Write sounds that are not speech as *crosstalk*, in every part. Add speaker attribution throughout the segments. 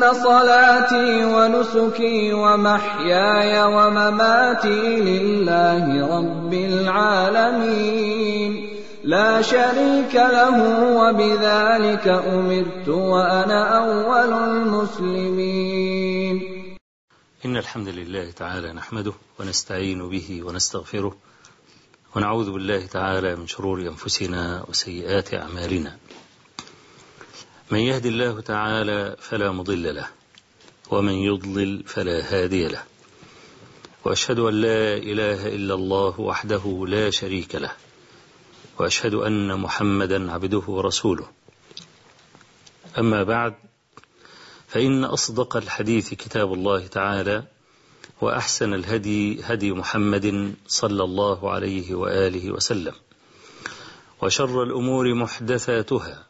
Speaker 1: صَلَاتِي وَنُسُكِي وَمَحْيَايَ وَمَمَاتِي لِلَّهِ رَبِّ الْعَالَمِينَ لَا شَرِيكَ لَهُ ۖ وَبِذَٰلِكَ أُمِرْتُ وَأَنَا أَوَّلُ الْمُسْلِمِينَ
Speaker 2: إن الحمد لله تعالى نحمده ونستعين به ونستغفره ونعوذ بالله تعالى من شرور أنفسنا وسيئات أعمالنا. من يهد الله تعالى فلا مضل له ومن يضلل فلا هادي له. وأشهد أن لا إله إلا الله وحده لا شريك له وأشهد أن محمدا عبده ورسوله. أما بعد فإن أصدق الحديث كتاب الله تعالى وأحسن الهدي هدي محمد صلى الله عليه وآله وسلم وشر الأمور محدثاتها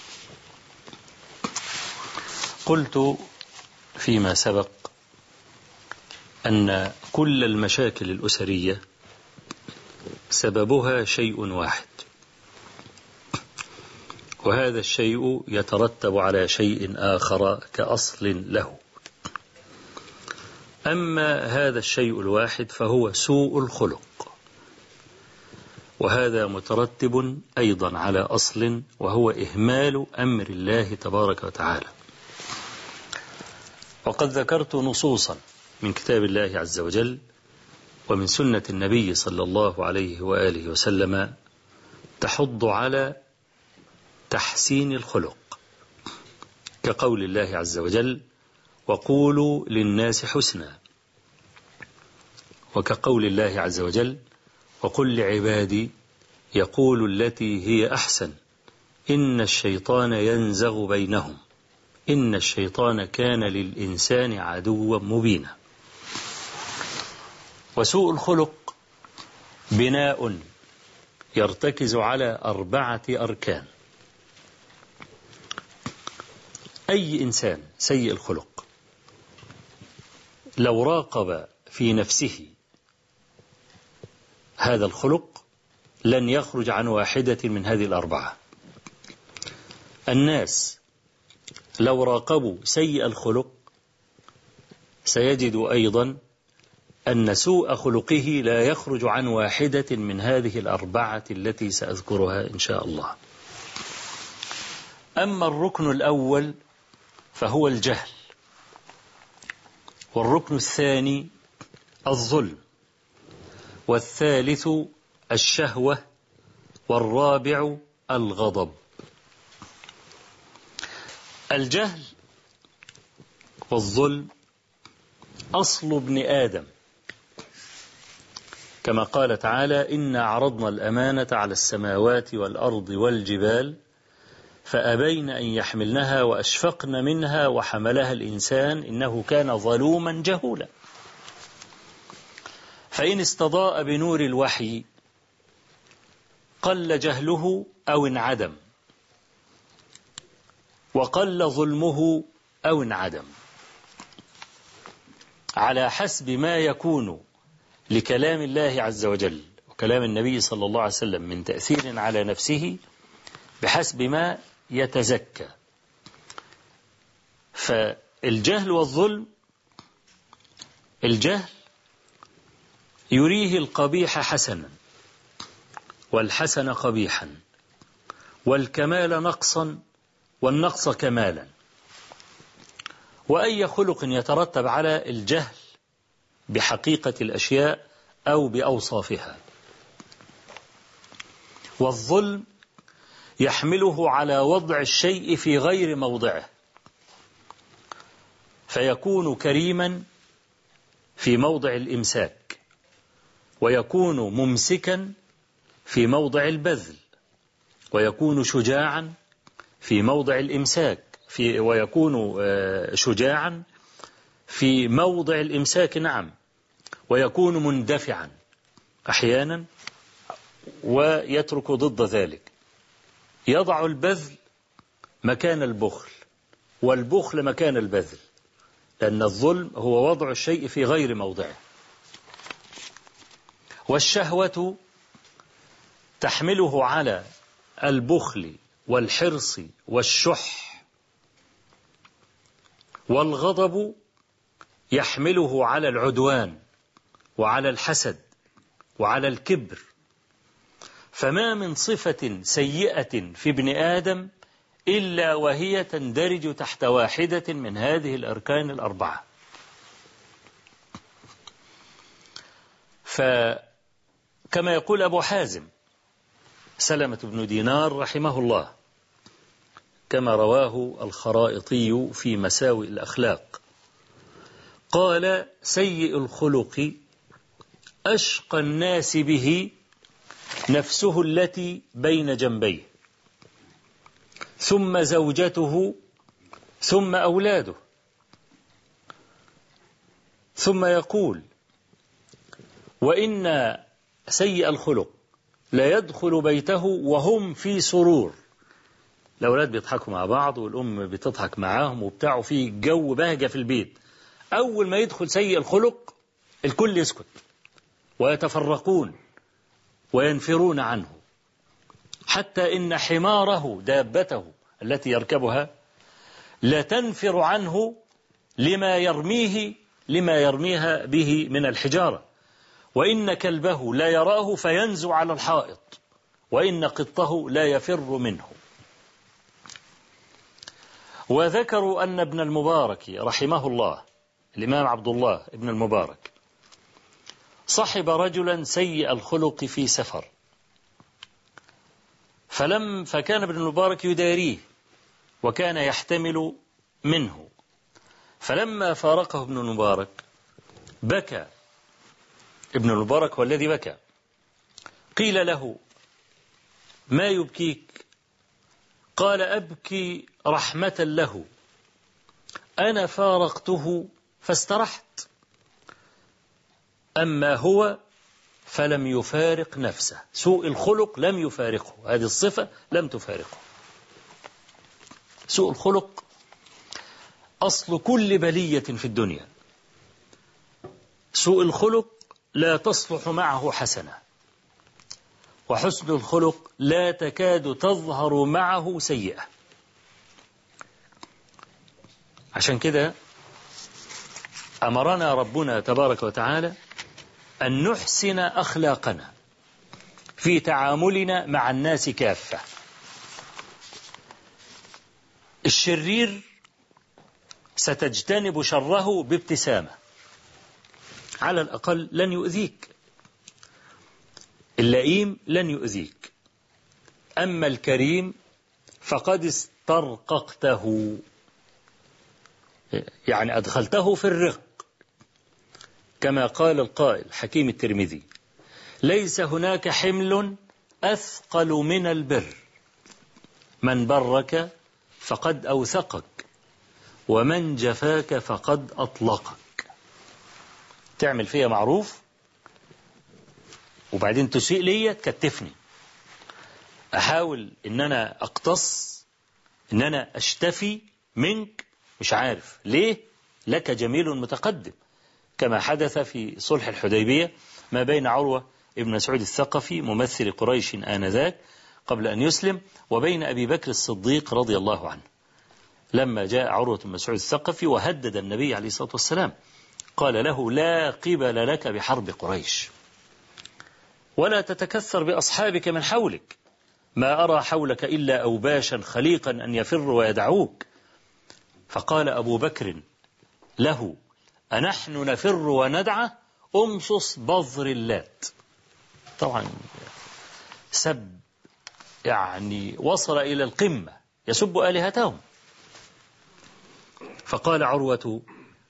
Speaker 2: قلت فيما سبق أن كل المشاكل الأسرية سببها شيء واحد. وهذا الشيء يترتب على شيء آخر كأصل له. أما هذا الشيء الواحد فهو سوء الخلق. وهذا مترتب أيضا على أصل وهو إهمال أمر الله تبارك وتعالى. وقد ذكرت نصوصا من كتاب الله عز وجل ومن سنة النبي صلى الله عليه وآله وسلم تحض على تحسين الخلق كقول الله عز وجل وقولوا للناس حسنا وكقول الله عز وجل وقل لعبادي يقول التي هي أحسن إن الشيطان ينزغ بينهم إن الشيطان كان للإنسان عدوا مبينا. وسوء الخلق بناء يرتكز على أربعة أركان. أي إنسان سيء الخلق لو راقب في نفسه هذا الخلق لن يخرج عن واحدة من هذه الأربعة. الناس لو راقبوا سيء الخلق سيجد أيضا أن سوء خلقه لا يخرج عن واحدة من هذه الأربعة التي سأذكرها إن شاء الله. أما الركن الأول فهو الجهل والركن الثاني الظلم والثالث الشهوة والرابع الغضب. الجهل والظلم أصل ابن آدم. كما قال تعالى إنا عرضنا الأمانة على السماوات والأرض والجبال فأبين أن يحملنها وأشفقن منها وحملها الإنسان إنه كان ظلوما جهولا. فإن استضاء بنور الوحي قل جهله أو انعدم. وقل ظلمه أو انعدم. على حسب ما يكون لكلام الله عز وجل وكلام النبي صلى الله عليه وسلم من تأثير على نفسه بحسب ما يتزكى. فالجهل والظلم الجهل يريه القبيح حسنا والحسن قبيحا والكمال نقصا والنقص كمالا. وأي خلق يترتب على الجهل بحقيقة الأشياء أو بأوصافها. والظلم يحمله على وضع الشيء في غير موضعه. فيكون كريما في موضع الإمساك ويكون ممسكا في موضع البذل ويكون شجاعا في موضع الإمساك في ويكون آه، شجاعا في موضع الإمساك نعم ويكون مندفعا أحيانا ويترك ضد ذلك. يضع البذل مكان البخل والبخل مكان البذل لأن الظلم هو وضع الشيء في غير موضعه. والشهوة تحمله على البخل والحرص والشح والغضب يحمله على العدوان وعلى الحسد وعلى الكبر. فما من صفة سيئة في ابن آدم إلا وهي تندرج تحت واحدة من هذه الأركان الأربعة. فكما يقول أبو حازم سلمة بن دينار رحمه الله كما رواه الخرائطي في مساوئ الأخلاق. قال سيء الخلق أشقى الناس به نفسه التي بين جنبيه ثم زوجته ثم أولاده ثم يقول وإن سيء الخلق لا يدخل بيته وهم في سرور. الأولاد بيضحكوا مع بعض والأم بتضحك معاهم وبتاعوا في جو بهجة في البيت. أول ما يدخل سيء الخلق الكل يسكت. ويتفرقون وينفرون عنه. حتى إن حماره دابته التي يركبها لا تنفر عنه لما يرميه لما يرميها به من الحجارة. وإن كلبه لا يراه فينزو على الحائط. وإن قطه لا يفر منه. وذكروا أن ابن المبارك رحمه الله الإمام عبد الله ابن المبارك صحب رجلا سيء الخلق في سفر. فلم فكان ابن المبارك يداريه وكان يحتمل منه. فلما فارقه ابن المبارك بكى. ابن المبارك هو الذي بكى. قيل له ما يبكيك؟ قال أبكي رحمة له. أنا فارقته فاسترحت. أما هو فلم يفارق نفسه. سوء الخلق لم يفارقه. هذه الصفة لم تفارقه. سوء الخلق أصل كل بلية في الدنيا. سوء الخلق لا تصلح معه حسنة وحسن الخلق لا تكاد تظهر معه سيئة. عشان كده أمرنا ربنا تبارك وتعالى أن نحسن أخلاقنا في تعاملنا مع الناس كافة. الشرير ستجتنب شره بابتسامة. على الأقل لن يؤذيك. اللئيم لن يؤذيك. أما الكريم فقد استرققته. يعني أدخلته في الرق. كما قال القائل حكيم الترمذي ليس هناك حمل أثقل من البر. من برك فقد أوثقك ومن جفاك فقد أطلقك. تعمل فيها معروف؟ وبعدين تسيء لي تكتفني أحاول إن أنا أقتص إن أنا أشتفي منك مش عارف. ليه؟ لك جميل متقدم. كما حدث في صلح الحديبية ما بين عروة ابن سعود الثقفي ممثل قريش آنذاك قبل أن يسلم وبين أبي بكر الصديق رضي الله عنه. لما جاء عروة بن مسعود الثقفي وهدد النبي عليه الصلاة والسلام قال له لا قبل لك بحرب قريش. ولا تتكثر بأصحابك من حولك. ما أرى حولك إلا أوباشا خليقا أن يفر ويدعوك. فقال أبو بكر له أنحن نفر وندعى أمصص بظر اللات. طبعا سب يعني وصل إلى القمة يسب آلهتهم. فقال عروة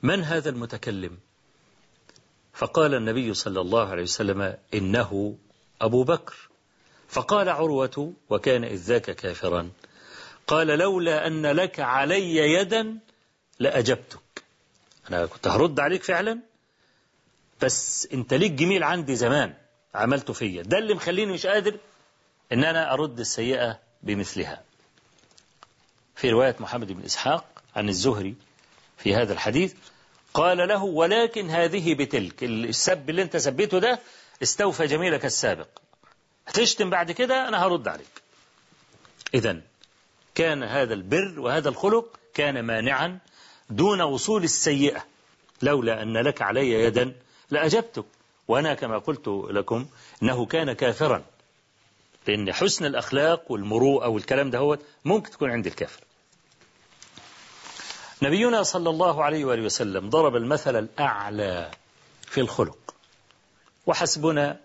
Speaker 2: من هذا المتكلم؟ فقال النبي صلى الله عليه وسلم إنه أبو بكر. فقال عروة وكان إذ ذاك كافرا قال لولا أن لك علي يدا لأجبتك. أنا كنت هرد عليك فعلا بس أنت ليك جميل عندي زمان عملته فيا. ده اللي مخليني مش قادر أن أنا أرد السيئة بمثلها. في رواية محمد بن إسحاق عن الزهري في هذا الحديث قال له ولكن هذه بتلك السب اللي أنت سبيته ده استوفى جميلك السابق. هتشتم بعد كده أنا هرد عليك. إذا كان هذا البر وهذا الخلق كان مانعا دون وصول السيئة. لولا أن لك علي يدا لأجبتك. وأنا كما قلت لكم أنه كان كافرا. لأن حسن الأخلاق والمروءة والكلام ده هو ممكن تكون عند الكافر. نبينا صلى الله عليه وآله وسلم ضرب المثل الأعلى في الخلق. وحسبنا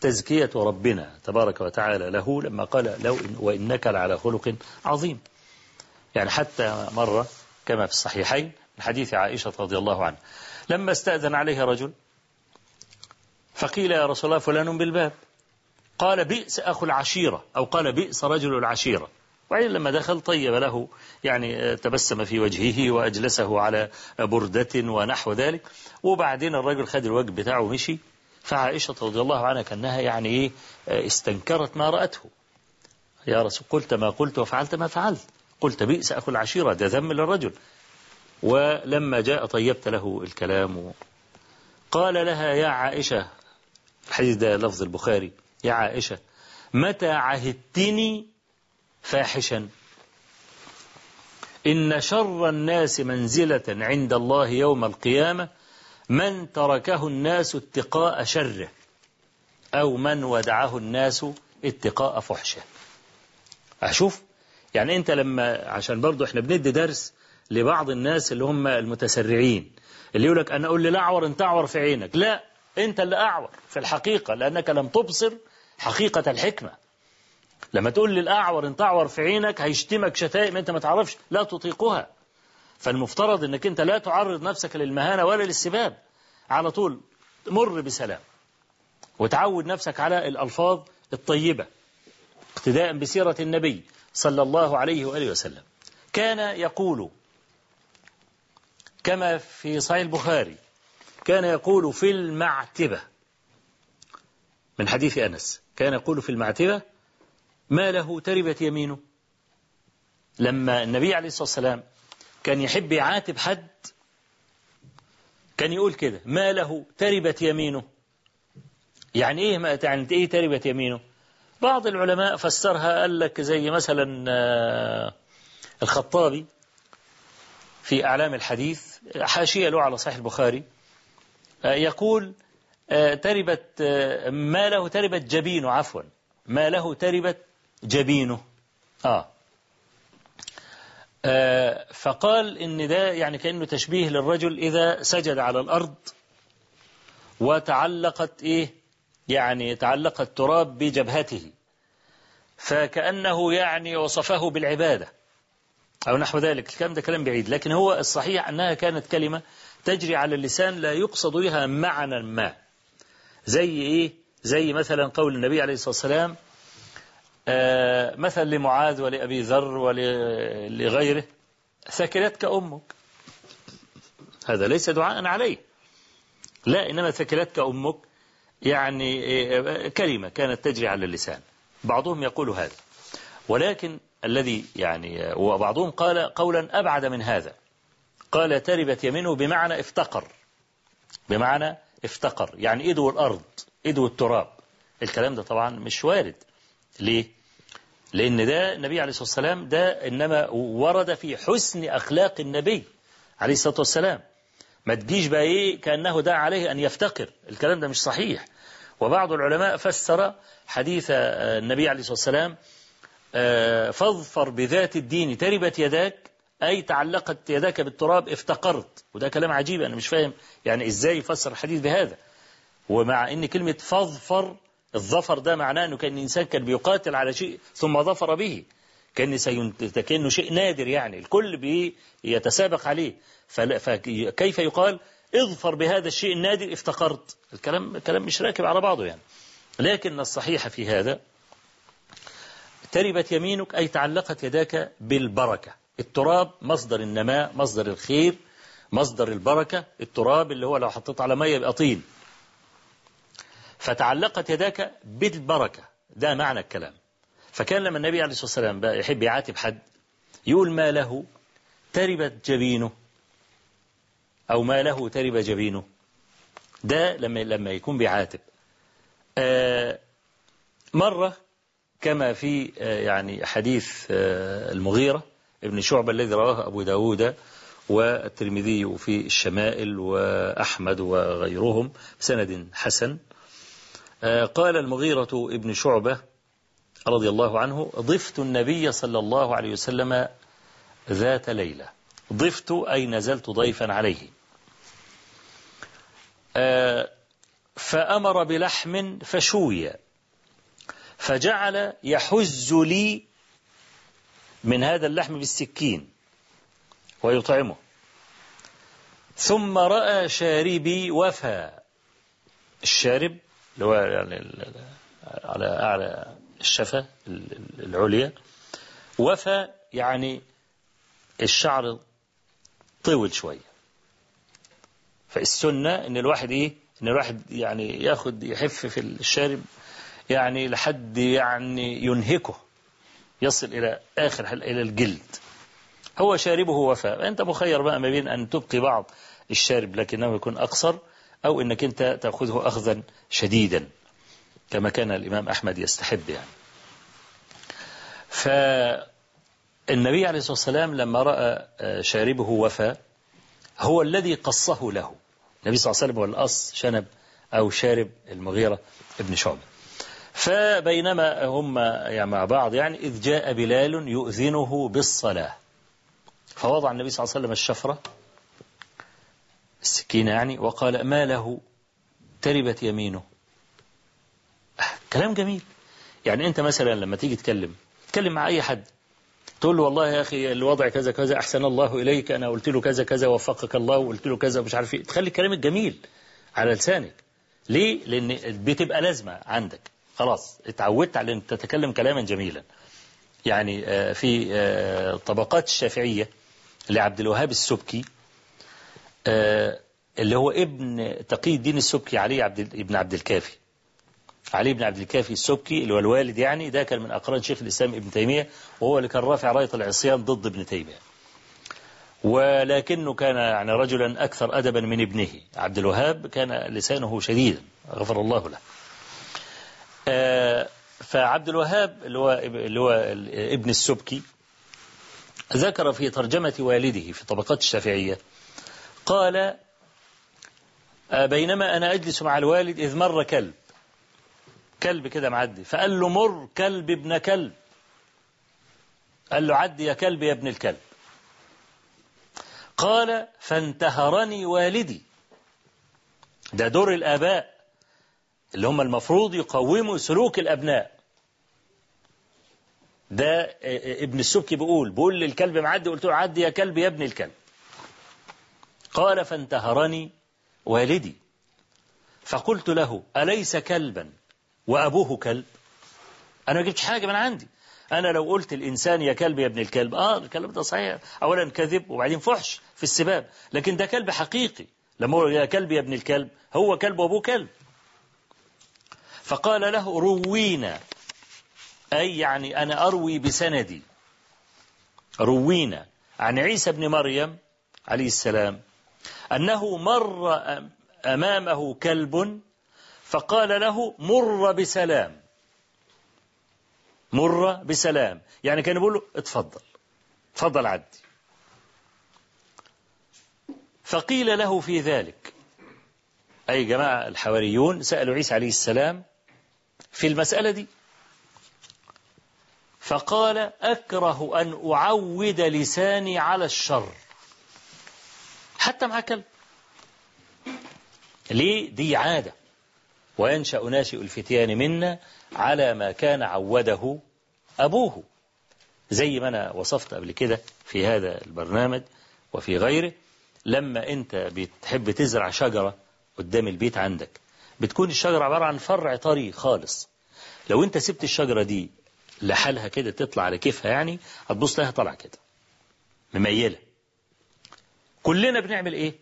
Speaker 2: تزكية ربنا تبارك وتعالى له لما قال لو إن وإنك لعلى خلق عظيم. يعني حتى مرة كما في الصحيحين من حديث عائشة رضي الله عنها. لما استأذن عليه رجل فقيل يا رسول الله فلان بالباب. قال بئس أخو العشيرة. أو قال بئس رجل العشيرة. وعين لما دخل طيب له يعني تبسم في وجهه وأجلسه على بردة ونحو ذلك. وبعدين الرجل خد الوجه بتاعه ومشي. فعائشة رضي الله عنها كأنها يعني إيه استنكرت ما رأته. يا رسول قلت ما قلت وفعلت ما فعلت. قلت بئس أخو العشيرة ده ذم للرجل. ولما جاء طيبت له الكلام. قال لها يا عائشة الحديث ده لفظ البخاري يا عائشة متى عهدتني فاحشا؟ إن شر الناس منزلة عند الله يوم القيامة. من تركه الناس اتقاء شره أو من ودعه الناس اتقاء فحشه. أشوف؟ يعني أنت لما عشان برضو إحنا بندي درس لبعض الناس اللي هم المتسرعين اللي يقول لك أنا أقول لي لا أعور أنت أعور في عينك. لا أنت اللي أعور في الحقيقة لأنك لم تبصر حقيقة الحكمة. لما تقول للأعور أنت أعور في عينك هيشتمك شتائم أنت ما تعرفش لا تطيقها. فالمفترض أنك أنت لا تعرض نفسك للمهانة ولا للسباب. على طول مر بسلام. وتعود نفسك على الألفاظ الطيبة اقتداء بسيرة النبي صلى الله عليه وآله وسلم. كان يقول كما في صحيح البخاري كان يقول في المعتبة. من حديث أنس كان يقول في المعتبة ما له تربت يمينه. لما النبي عليه الصلاة والسلام كان يحب يعاتب حد كان يقول كده ما له؟ تربت يمينه. يعني إيه ما يعني إيه تربت يمينه؟ بعض العلماء فسرها قال لك زي مثلا الخطابي في أعلام الحديث حاشية له على صحيح البخاري يقول تربت ما له تربت جبينه. عفوا ما له تربت جبينه. آه. آه فقال إن ده يعني كأنه تشبيه للرجل إذا سجد على الأرض وتعلقت إيه؟ يعني تعلق التراب بجبهته. فكأنه يعني وصفه بالعبادة. أو نحو ذلك. الكلام ده كلام بعيد. لكن هو الصحيح أنها كانت كلمة تجري على اللسان لا يقصد بها معنى ما. زي إيه؟ زي مثلا قول النبي عليه الصلاة والسلام مثل لمعاذ ولأبي ذر ولغيره ثكلتك أمك هذا ليس دعاء عليه لا إنما ثكلتك أمك يعني كلمة كانت تجري على اللسان. بعضهم يقول هذا. ولكن الذي يعني وبعضهم قال قولا أبعد من هذا. قال تربت يمينه بمعنى افتقر. بمعنى افتقر. يعني إيده الأرض إيده التراب. الكلام ده طبعا مش وارد. ليه؟ لأن ده النبي عليه الصلاة والسلام ده إنما ورد في حسن أخلاق النبي عليه الصلاة والسلام. ما تجيش بقى إيه كأنه دعا عليه أن يفتقر. الكلام ده مش صحيح. وبعض العلماء فسر حديث النبي عليه الصلاة والسلام فاظفر بذات الدين تربت يداك أي تعلقت يداك بالتراب افتقرت. وده كلام عجيب أنا مش فاهم يعني إزاي يفسر الحديث بهذا. ومع أن كلمة فاظفر الظفر ده معناه أنه كان الإنسان كان بيقاتل على شيء ثم ظفر به. كان كأنه شيء نادر يعني. الكل بيتسابق عليه. فكيف يقال؟ اظفر بهذا الشيء النادر افتقرت. الكلام الكلام مش راكب على بعضه يعني. لكن الصحيح في هذا تربت يمينك أي تعلقت يداك بالبركة. التراب مصدر النماء مصدر الخير مصدر البركة. التراب اللي هو لو حطيت على مية يبقى طين. فتعلقت يداك بالبركة. ده معنى الكلام. فكان لما النبي عليه الصلاة والسلام يحب يعاتب حد يقول ما له تربت جبينه أو ما له ترب جبينه. ده لما لما يكون بيعاتب. آه مرة كما في آه يعني حديث آه المغيرة ابن شعبة الذي رواه أبو داود والترمذي في الشمائل وأحمد وغيرهم بسند حسن. قال المغيرة ابن شعبة رضي الله عنه ضفت النبي صلى الله عليه وسلم ذات ليلة. ضفت أي نزلت ضيفا عليه. فأمر بلحم فشوي. فجعل يحز لي من هذا اللحم بالسكين ويطعمه. ثم رأى شاربي وفى. الشارب اللي هو يعني على أعلى الشفة العليا. وفى يعني الشعر طول شوية. فالسنة إن الواحد إيه؟ إن الواحد يعني ياخد يحف في الشارب يعني لحد يعني ينهكه. يصل إلى آخر إلى الجلد. هو شاربه وفاء أنت مخير بقى ما بين أن تبقي بعض الشارب لكنه يكون أقصر أو أنك أنت تأخذه أخذا شديدا كما كان الإمام أحمد يستحب يعني. فالنبي عليه الصلاة والسلام لما رأى شاربه وفاء هو الذي قصه له. النبي صلى الله عليه وسلم هو الأص شنب أو شارب المغيرة ابن شعبة. فبينما هم يعني مع بعض يعني إذ جاء بلال يؤذنه بالصلاة. فوضع النبي صلى الله عليه وسلم الشفرة السكينة يعني وقال ما له؟ تربت يمينه. كلام جميل. يعني أنت مثلا لما تيجي تكلم تكلم مع أي حد تقول له والله يا أخي الوضع كذا كذا أحسن الله إليك أنا قلت له كذا كذا وفقك الله وقلت له كذا مش عارف إيه. تخلي الكلام الجميل على لسانك. ليه؟ لأن بتبقى لازمة عندك. خلاص اتعودت على أن تتكلم كلاما جميلا. يعني في طبقات الشافعية لعبد الوهاب السبكي اللي هو ابن تقي الدين السبكي علي عبد ابن عبد الكافي. علي بن عبد الكافي السبكي اللي هو الوالد يعني ده كان من أقران شيخ الإسلام ابن تيمية وهو اللي كان رافع راية العصيان ضد ابن تيمية. ولكنه كان يعني رجلا أكثر أدبا من ابنه. عبد الوهاب كان لسانه شديدا غفر الله له. فعبد الوهاب اللي هو اللي هو ابن السبكي ذكر في ترجمة والده في طبقات الشافعية قال بينما أنا أجلس مع الوالد إذ مر كلب كلب كده معدي فقال له مر كلب ابن كلب. قال له عدي يا كلب يا ابن الكلب. قال فانتهرني والدي. ده دور الآباء اللي هم المفروض يقوموا سلوك الأبناء. ده ابن السبكي بيقول بيقول للكلب معدي قلت له عدي يا كلب يا ابن الكلب. قال فانتهرني والدي. فقلت له أليس كلبا؟ وأبوه كلب. أنا ما جبتش حاجة من عندي. أنا لو قلت الإنسان يا كلب يا ابن الكلب آه الكلام ده صحيح. أولا كذب وبعدين فحش في السباب. لكن ده كلب حقيقي. لما هو يا كلب يا ابن الكلب هو كلب وأبوه كلب. فقال له روينا. أي يعني أنا أروي بسندي. روينا. عن عيسى بن مريم عليه السلام. أنه مر أمامه كلب فقال له مر بسلام. مر بسلام. يعني كان يقول له اتفضل. اتفضل عدي. فقيل له في ذلك. أي جماعة الحواريون سألوا عيسى عليه السلام في المسألة دي. فقال أكره أن أعود لساني على الشر. حتى مع كلب. ليه؟ دي عادة. وينشأ ناشئ الفتيان منا على ما كان عوده أبوه. زي ما أنا وصفت قبل كده في هذا البرنامج وفي غيره. لما أنت بتحب تزرع شجرة قدام البيت عندك بتكون الشجرة عبارة عن فرع طري خالص. لو أنت سبت الشجرة دي لحالها كده تطلع على كيفها يعني هتبص لها طالعة كده مميلة. كلنا بنعمل إيه؟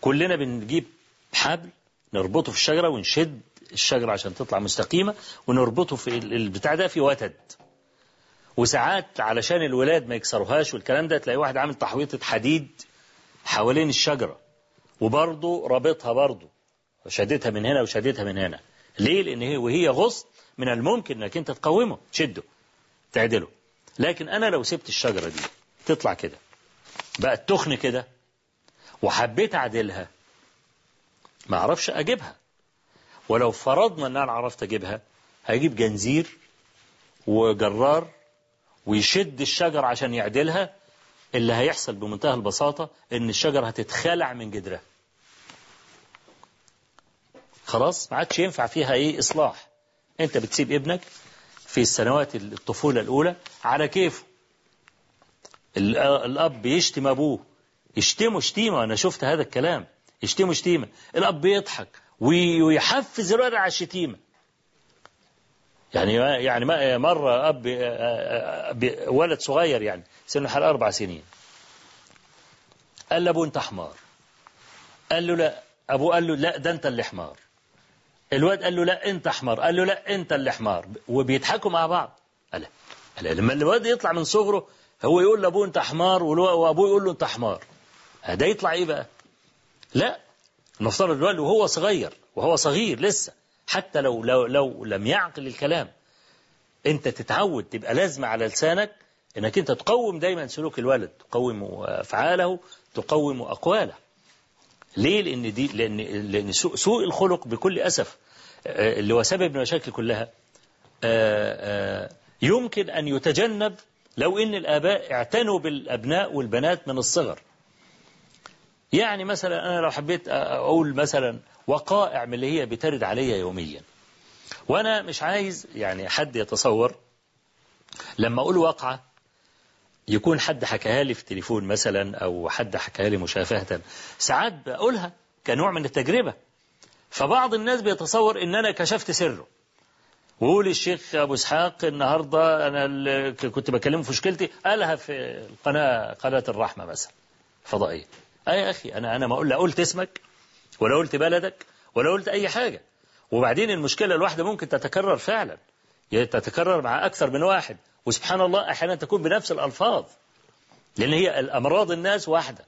Speaker 2: كلنا بنجيب حبل نربطه في الشجرة ونشد الشجرة عشان تطلع مستقيمة ونربطه في البتاع ده في وتد. وساعات علشان الولاد ما يكسروهاش والكلام ده تلاقي واحد عامل تحويطة حديد حوالين الشجرة وبرضه رابطها برضه شدتها من هنا وشدتها من هنا. ليه؟ لأن هي وهي غصن من الممكن إنك أنت تقومه تشده تعدله. لكن أنا لو سبت الشجرة دي تطلع كده بقت تخن كده وحبيت أعدلها. ما أعرفش أجيبها. ولو فرضنا إن أنا عرفت أجيبها هجيب جنزير وجرار ويشد الشجر عشان يعدلها. اللي هيحصل بمنتهى البساطة إن الشجر هتتخلع من جدرها. خلاص؟ ما عادش ينفع فيها إيه؟ إصلاح. أنت بتسيب ابنك في السنوات الطفولة الأولى على كيفه. الأب يشتم أبوه. يشتمه شتيمة. أنا شفت هذا الكلام. يشتمه شتيمة. الأب يضحك ويحفز الولد على الشتيمة. يعني يعني مرة أب ولد صغير يعني سنه حوالي أربع سنين. قال لأبوه أنت حمار. قال له لا. أبوه قال له لا ده أنت اللي حمار. الواد قال له لا أنت حمار. قال له لا أنت اللي حمار. وبيضحكوا مع بعض. قال لما الواد يطلع من صغره هو يقول لأبوه أنت حمار وأبوه يقول له أنت حمار. ده يطلع إيه بقى؟ لا المفترض الواد وهو صغير وهو صغير لسه. حتى لو لو لو لم يعقل الكلام أنت تتعود تبقى لازمه على لسانك إنك أنت تقوم دايما سلوك الولد تقوم أفعاله تقوم أقواله. ليه؟ لأن دي لأن لأن سوء, سوء الخلق بكل أسف اللي هو سبب المشاكل كلها يمكن أن يتجنب لو إن الآباء اعتنوا بالأبناء والبنات من الصغر. يعني مثلا أنا لو حبيت أقول مثلا وقائع من اللي هي بترد عليا يوميا. وأنا مش عايز يعني حد يتصور لما أقول واقعة يكون حد حكاها لي في التليفون مثلا أو حد حكاها لي مشافهة. ساعات بقولها كنوع من التجربة. فبعض الناس بيتصور إن أنا كشفت سره. وقول الشيخ أبو إسحاق النهارده أنا كنت بكلمه في مشكلتي قالها في القناة قناة الرحمة مثلا فضائية. أي يا أخي أنا أنا ما أقول لا قلت اسمك ولا قلت بلدك ولا قلت أي حاجة. وبعدين المشكلة الواحدة ممكن تتكرر فعلا. تتكرر مع أكثر من واحد. وسبحان الله أحيانا تكون بنفس الألفاظ. لأن هي الأمراض الناس واحدة.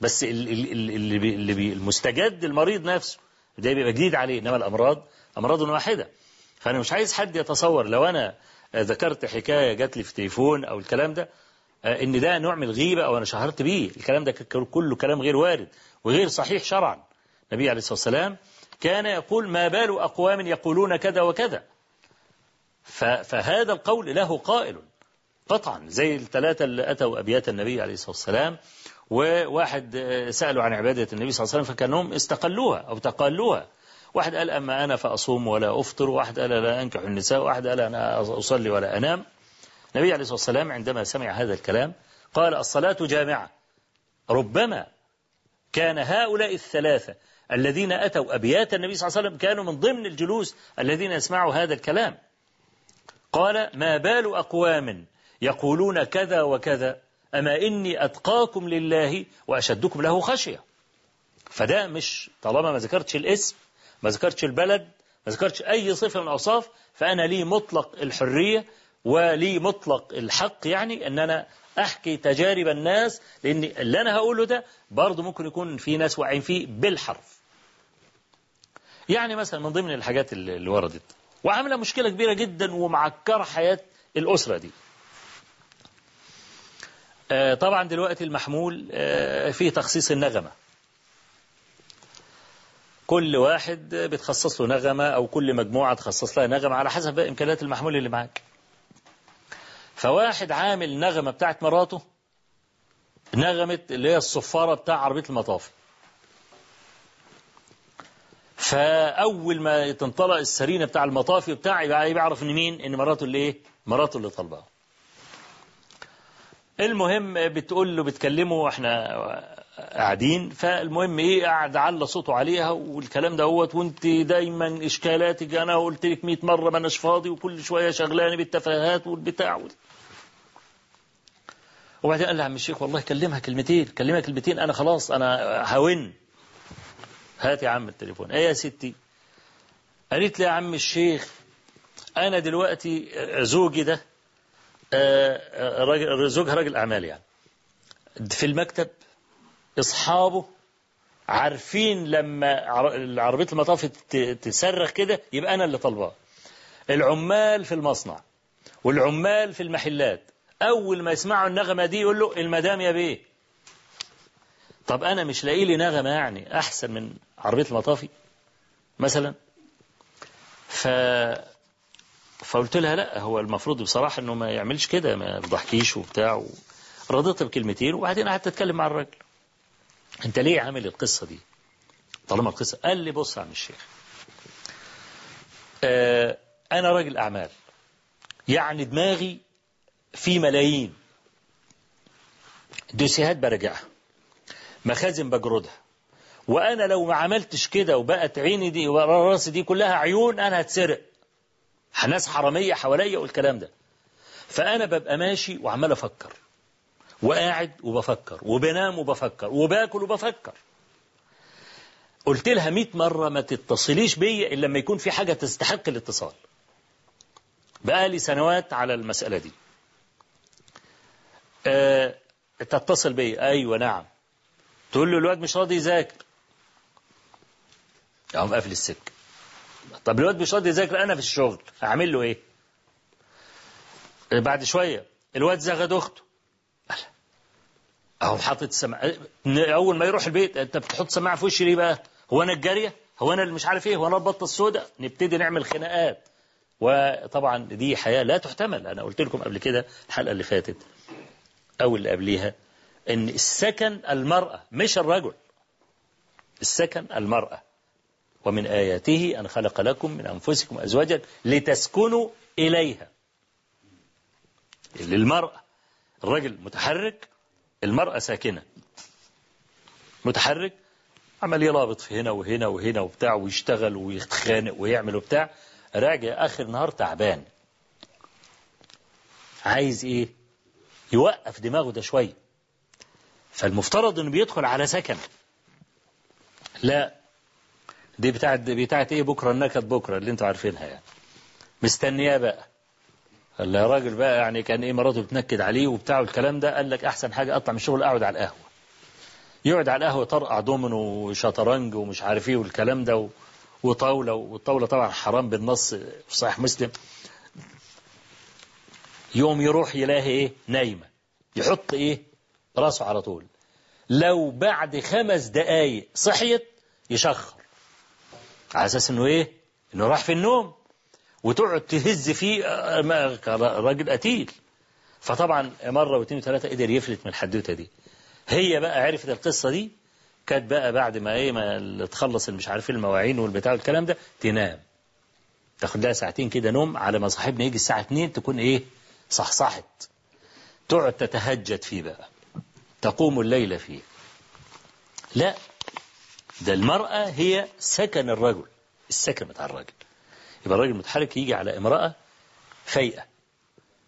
Speaker 2: بس اللي المستجد المريض نفسه ده بيبقى جديد عليه. إنما الأمراض أمراض واحدة. فأنا مش عايز حد يتصور. لو أنا ذكرت حكاية جات لي في تليفون أو الكلام ده إن ده نوع من الغيبة أو أنا شهرت بيه. الكلام ده كله كلام غير وارد وغير صحيح شرعا. النبي عليه الصلاة والسلام كان يقول ما بال أقوام يقولون كذا وكذا. فهذا القول له قائل قطعا زي الثلاثة اللي أتوا أبيات النبي عليه الصلاة والسلام. وواحد سألوا عن عبادة النبي صلى الله عليه وسلم فكانهم استقلوها أو تقالوها واحد قال أما أنا فأصوم ولا أفطر واحد قال لا أنكح النساء واحد قال أنا أصلي ولا أنام. النبي عليه الصلاة والسلام عندما سمع هذا الكلام قال الصلاة جامعة. ربما كان هؤلاء الثلاثة الذين أتوا أبيات النبي صلى الله عليه وسلم كانوا من ضمن الجلوس الذين يسمعوا هذا الكلام. قال ما بال أقوام يقولون كذا وكذا أما إني أتقاكم لله وأشدكم له خشية. فده مش طالما ما ذكرتش الاسم ما ذكرتش البلد ما ذكرتش أي صفة من الأوصاف فأنا لي مطلق الحرية ولي مطلق الحق يعني أن أنا أحكي تجارب الناس لأن اللي أنا هقوله ده برضه ممكن يكون في ناس واعيين فيه بالحرف. يعني مثلا من ضمن الحاجات اللي وردت وعاملة مشكلة كبيرة جدا ومعكرة حياة الأسرة دي. آه طبعا دلوقتي المحمول آه فيه تخصيص النغمة. كل واحد بتخصص له نغمة أو كل مجموعة تخصص لها نغمة على حسب إمكانيات المحمول اللي معاك. فواحد عامل نغمة بتاعت مراته نغمة اللي هي الصفارة بتاع عربية المطافي فأول ما تنطلق السرينة بتاع المطافي بتاع يبقى يعرف إن مين؟ إن مراته اللي إيه؟ مراته اللي طالباه المهم بتقول له بتكلمه وإحنا قاعدين. فالمهم إيه قاعد على صوته عليها والكلام دوت وانت دايما إشكالاتك أنا قلت لك 100 مرة ما أناش فاضي وكل شوية شغلاني بالتفاهات والبتاع وال... وبعدين قال لي عم الشيخ والله كلمها كلمتين كلمها كلمتين أنا خلاص أنا هون. هات يا عم التليفون. إيه يا ستي؟ قالت لي يا عم الشيخ أنا دلوقتي زوجي ده راجل زوجها راجل أعمال يعني في المكتب اصحابه عارفين لما عربية المطاف تصرخ كده يبقى أنا اللي طالباه. العمال في المصنع والعمال في المحلات أول ما يسمعوا النغمة دي يقول له المدام يا بيه. طب أنا مش لاقي لي نغمة يعني أحسن من عربية المطافي مثلا؟ ف فقلت لها لا هو المفروض بصراحة إنه ما يعملش كده ما يضحكيش وبتاع رضيتها بكلمتين وبعدين قعدت أتكلم مع الراجل. انت ليه عامل القصة دي؟ طالما القصة قال لي بص يا عم الشيخ آه أنا راجل أعمال يعني دماغي في ملايين دوسيهات برجعها مخازن بجردها وأنا لو ما عملتش كده وبقت عيني دي وراسي دي كلها عيون أنا هتسرق. ناس حرامية حواليا والكلام ده. فأنا ببقى ماشي وعمال أفكر. وقاعد وبفكر وبنام وبفكر وباكل وبفكر. قلت لها 100 مرة ما تتصليش بيا إلا لما يكون في حاجة تستحق الاتصال. بقالي سنوات على المسألة دي. أه تتصل بيا. أيوة نعم. تقول له الواد مش راضي يذاكر. أقوم قافل السكة. طب الواد مش راضي يذاكر أنا في الشغل أعمل له إيه؟ بعد شوية. الواد زغد أخته اهو حاطط سماعة أول ما يروح البيت أنت بتحط سماعة في وشي ليه بقى؟ هو أنا الجارية؟ هو أنا اللي مش عارف إيه؟ هو أنا البطة السوداء؟ نبتدي نعمل خناقات. وطبعا دي حياة لا تحتمل. أنا قلت لكم قبل كده الحلقة اللي فاتت أو اللي قبليها إن السكن المرأة مش الرجل. السكن المرأة. ومن آياته أن خلق لكم من أنفسكم ازواجا لتسكنوا إليها. للمرأة. الرجل متحرك المرأة ساكنة. متحرك عمال يرابط في هنا وهنا وهنا وبتاع ويشتغل ويتخانق ويعمل وبتاع. راجع آخر نهار تعبان. عايز إيه؟ يوقف دماغه ده شوية فالمفترض إنه بيدخل على سكن. لا دي بتاعت بتاعت إيه؟ بكرة النكد بكرة اللي أنتوا عارفينها يعني. مستنياه بقى. قال يا راجل بقى يعني كان إيه مراته بتنكد عليه وبتاع الكلام ده قال لك أحسن حاجة أطلع من الشغل أقعد على القهوة. يقعد على القهوة يطرقع دومينو وشطرنج ومش عارف إيه والكلام ده وطاولة والطاولة طبعا حرام بالنص في صحيح مسلم. يوم يروح يلاقي إيه؟ نايمة. يحط إيه؟ راسه على طول. لو بعد خمس دقايق صحيت يشخر. على أساس إنه إيه؟ إنه راح في النوم. وتقعد تهز فيه راجل قتيل فطبعا مرة واثنين وثلاثة قدر يفلت من الحدوتة دي. هي بقى عرفت القصة دي كانت بقى بعد ما إيه ما تخلص مش عارف المواعين والبتاع والكلام ده تنام. تاخد لها ساعتين كده نوم على ما صاحبنا يجي الساعة 2 تكون إيه صحصحت. تقعد تتهجد فيه بقى. تقوم الليل فيه. لا ده المرأة هي سكن الرجل السكن بتاع الرجل. يبقى الراجل المتحرك يجي على امرأة فايقة.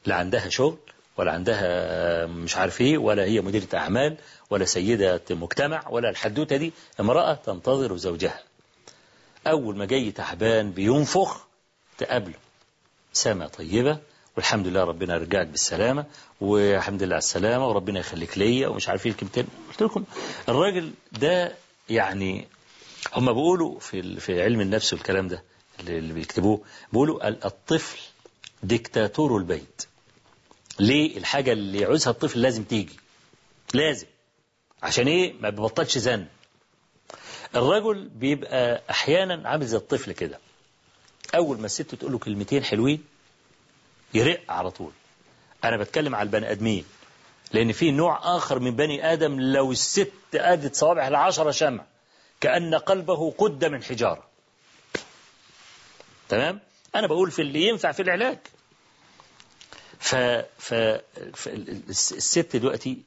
Speaker 2: لا عندها شغل ولا عندها مش عارف إيه ولا هي مديرة أعمال ولا سيدة مجتمع ولا الحدوتة دي. امرأة تنتظر زوجها. أول ما جاي تعبان بينفخ تقابله. سامة طيبة والحمد لله ربنا رجعك بالسلامة والحمد لله على السلامة وربنا يخليك ليا ومش عارف إيه الكلمتين. قلت لكم الراجل ده يعني هم بيقولوا في في علم النفس والكلام ده اللي بيكتبوه بيقولوا الطفل ديكتاتور البيت. ليه؟ الحاجة اللي يعوزها الطفل لازم تيجي. لازم. عشان إيه؟ ما بيبطلش زن. الرجل بيبقى أحيانا عامل زي الطفل كده. أول ما الست تقول له كلمتين حلوين يرق على طول. أنا بتكلم على البني آدمين. لأن في نوع آخر من بني آدم لو الست أدت صوابعها العشرة شمع كأن قلبه قد من حجارة. تمام؟ أنا بقول في اللي ينفع في العلاج. ف ف الست دلوقتي